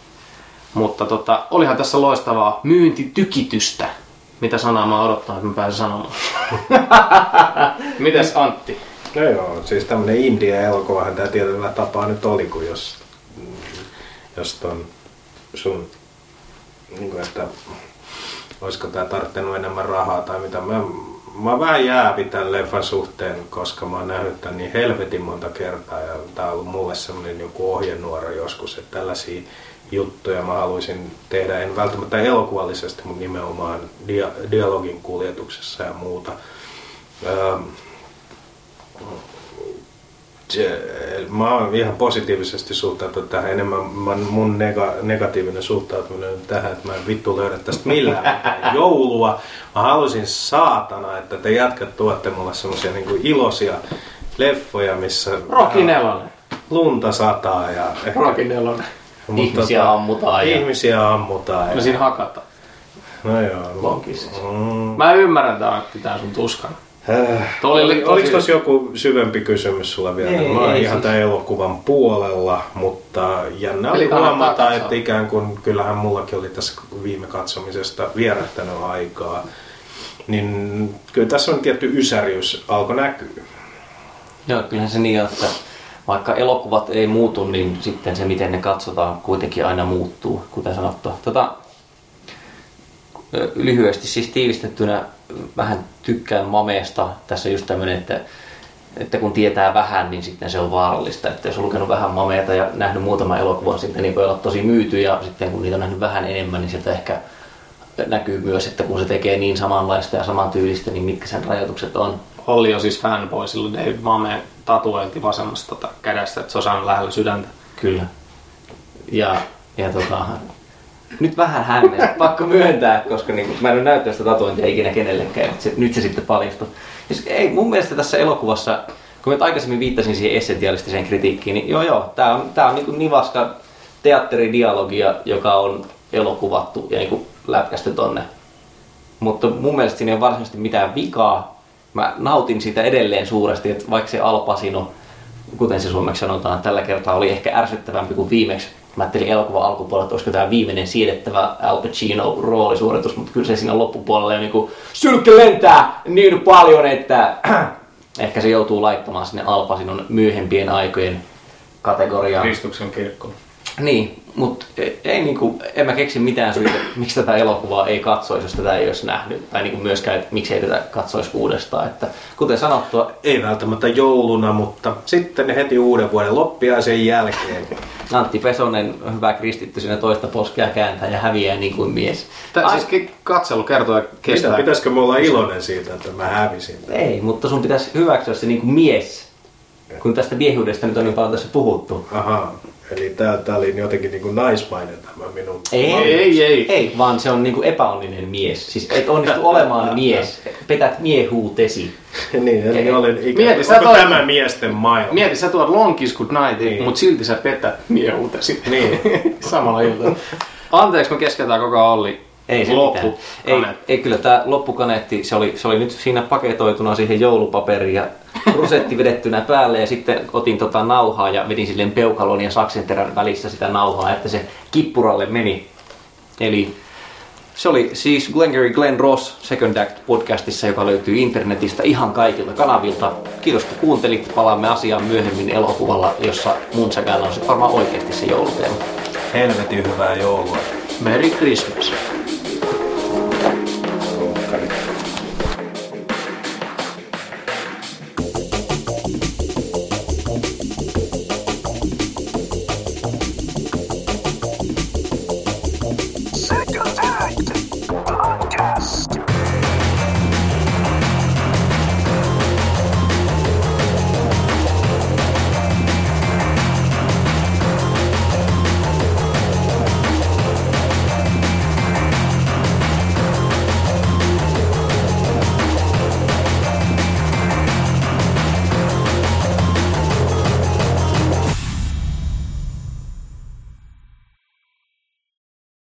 Mutta tota, olihan tässä loistavaa myyntitykitystä. Mitä sanaa mä odottaa, että mä pääsen sanomaan. Mites Antti? No joo, siis tämmönen India-elokuvahan tää tietyllä tapaa nyt oli, kun jos, jos ton sun, niin kuin, että olisiko tää tarttenut enemmän rahaa tai mitä. Mä, mä vähän jäävi tämän leffan suhteen, koska mä oon nähnyt tän niin helvetin monta kertaa ja tää on ollut mulle semmonen joku ohjenuora joskus, että tällaisia juttuja mä haluaisin tehdä, en välttämättä elokuvallisesti, mutta nimenomaan dia- dialogin kuljetuksessa ja muuta. Se, mä oon ihan positiivisesti suhtautunut tähän enemmän. Mä, mun nega, negatiivinen suhtautuminen on tähän, että mä en vittu löydä tästä millään joulua. Mä haluaisin saatana, että te jatkat tuotte mulle semmosia niinku iloisia leffoja, missä Rocky Nelonen. lunta sataa ja ehkä, Rocky Nelonen. mutta Ihmisiä tota, ammutaan ja- Ihmisiä ammutaan. No Ja, siinä hakataan. no joo. Mm. Mä ymmärrän tää Antti, tää sun tuskan. Äh, oli oli, tosi- oliko tuossa joku syvempi kysymys sulla vielä? Ei, Mä oon ei ihan siis. tämän elokuvan puolella, mutta jännä oli huomata, että ikään kuin kyllähän mullakin oli tässä viime katsomisesta vierähtänyt aikaa. Niin kyllä tässä on tietty ysäriys alkoi näkyä. Joo, kyllähän se niin on, että vaikka elokuvat ei muutu, niin sitten se, miten ne katsotaan, kuitenkin aina muuttuu, kuten sanottua. Tota, lyhyesti siis tiivistettynä vähän tykkään mameesta. Tässä just tämmöinen, että, että kun tietää vähän, niin sitten se on vaarallista. Että jos on lukenut vähän mameeta ja nähnyt muutama elokuvan, sitten niin voi olla tosi myyty ja sitten kun niitä on nähnyt vähän enemmän, niin sieltä ehkä näkyy myös, että kun se tekee niin samanlaista ja samantyylistä, niin mitkä sen rajoitukset on. Olli on siis fanboy, sillä Dave Mame tatuointi vasemmasta tota, kädestä, että se on saanut lähellä sydäntä. Kyllä. Ja, ja tota, nyt vähän hämmen, pakko myöntää, koska niin, mä en ole näyttänyt sitä tatuointia ikinä kenellekään, mutta se, nyt se sitten paljastui. Siis, ei, mun mielestä tässä elokuvassa, kun mä aikaisemmin viittasin siihen essentialistiseen kritiikkiin, niin joo joo, tää on, tää on niin nivaska teatteridialogia, joka on elokuvattu ja niin lätkästy tonne. Mutta mun mielestä siinä ei ole varsinaisesti mitään vikaa. Mä nautin siitä edelleen suuresti, että vaikka se Al Pacino, kuten se suomeksi sanotaan, tällä kertaa oli ehkä ärsyttävämpi kuin viimeksi. Mä ajattelin elokuvan alkupuolella, että olisiko tämä viimeinen siedettävä Al Pacino roolisuoritus, mutta kyllä se siinä loppupuolella jo niinku sylkkä lentää niin paljon, että ehkä se joutuu laittamaan sinne Al Pacinon myöhempien aikojen kategoriaan. Kristuksen kirkko. Niin, mutta ei niinku, en mä keksi mitään syytä, miksi tätä elokuvaa ei katsoisi, jos tätä ei olisi nähnyt. Tai niinku myöskään, että miksi ei tätä katsoisi uudestaan. Että, kuten sanottua, Ei välttämättä jouluna, mutta sitten heti uuden vuoden loppiaisen jälkeen. Antti Pesonen, hyvä kristitty, siinä toista poskea kääntää ja häviää niin kuin mies. Tää, Ai- siis katselu kertoo, että kestää. Mitä, pitäisikö me olla iloinen siitä, että mä hävisin? Ei, mutta sun pitäisi hyväksyä se niin kuin mies. Kun tästä miehuudesta nyt on niin paljon tässä puhuttu. Aha, Eli tää, tää oli jotenkin niin kuin naismainen tämä minun. Ei, Ei, ei. ei, vaan se on niinku epäonninen mies. Siis et onnistu olemaan mies. Petät miehuutesi. niin, eli Ei. olen ikään Mieti, kuin, sä toit- tämä miesten maailma? Mieti, sä tuot lonkiskut naitiin, Niin. niin. mutta silti sä petät miehuutesi. Niin. Samalla iltalla. Anteeksi, me keskeytään koko Olli. Ei se Loppu. mitään. Ei, ei, kyllä tämä loppukaneetti, se oli, se oli nyt siinä paketoituna siihen joulupaperiin ja rusetti vedettynä päälle ja sitten otin tota nauhaa ja vedin silleen peukalon ja saksenterän välissä sitä nauhaa, että se kippuralle meni. Eli se oli siis Glengarry Glenn Ross Second Act podcastissa, joka löytyy internetistä ihan kaikilta kanavilta. Kiitos kun kuuntelit. Palaamme asiaan myöhemmin elokuvalla, jossa mun säkällä on se varmaan oikeasti se jouluteema. Helvetin hyvää joulua. Merry Christmas.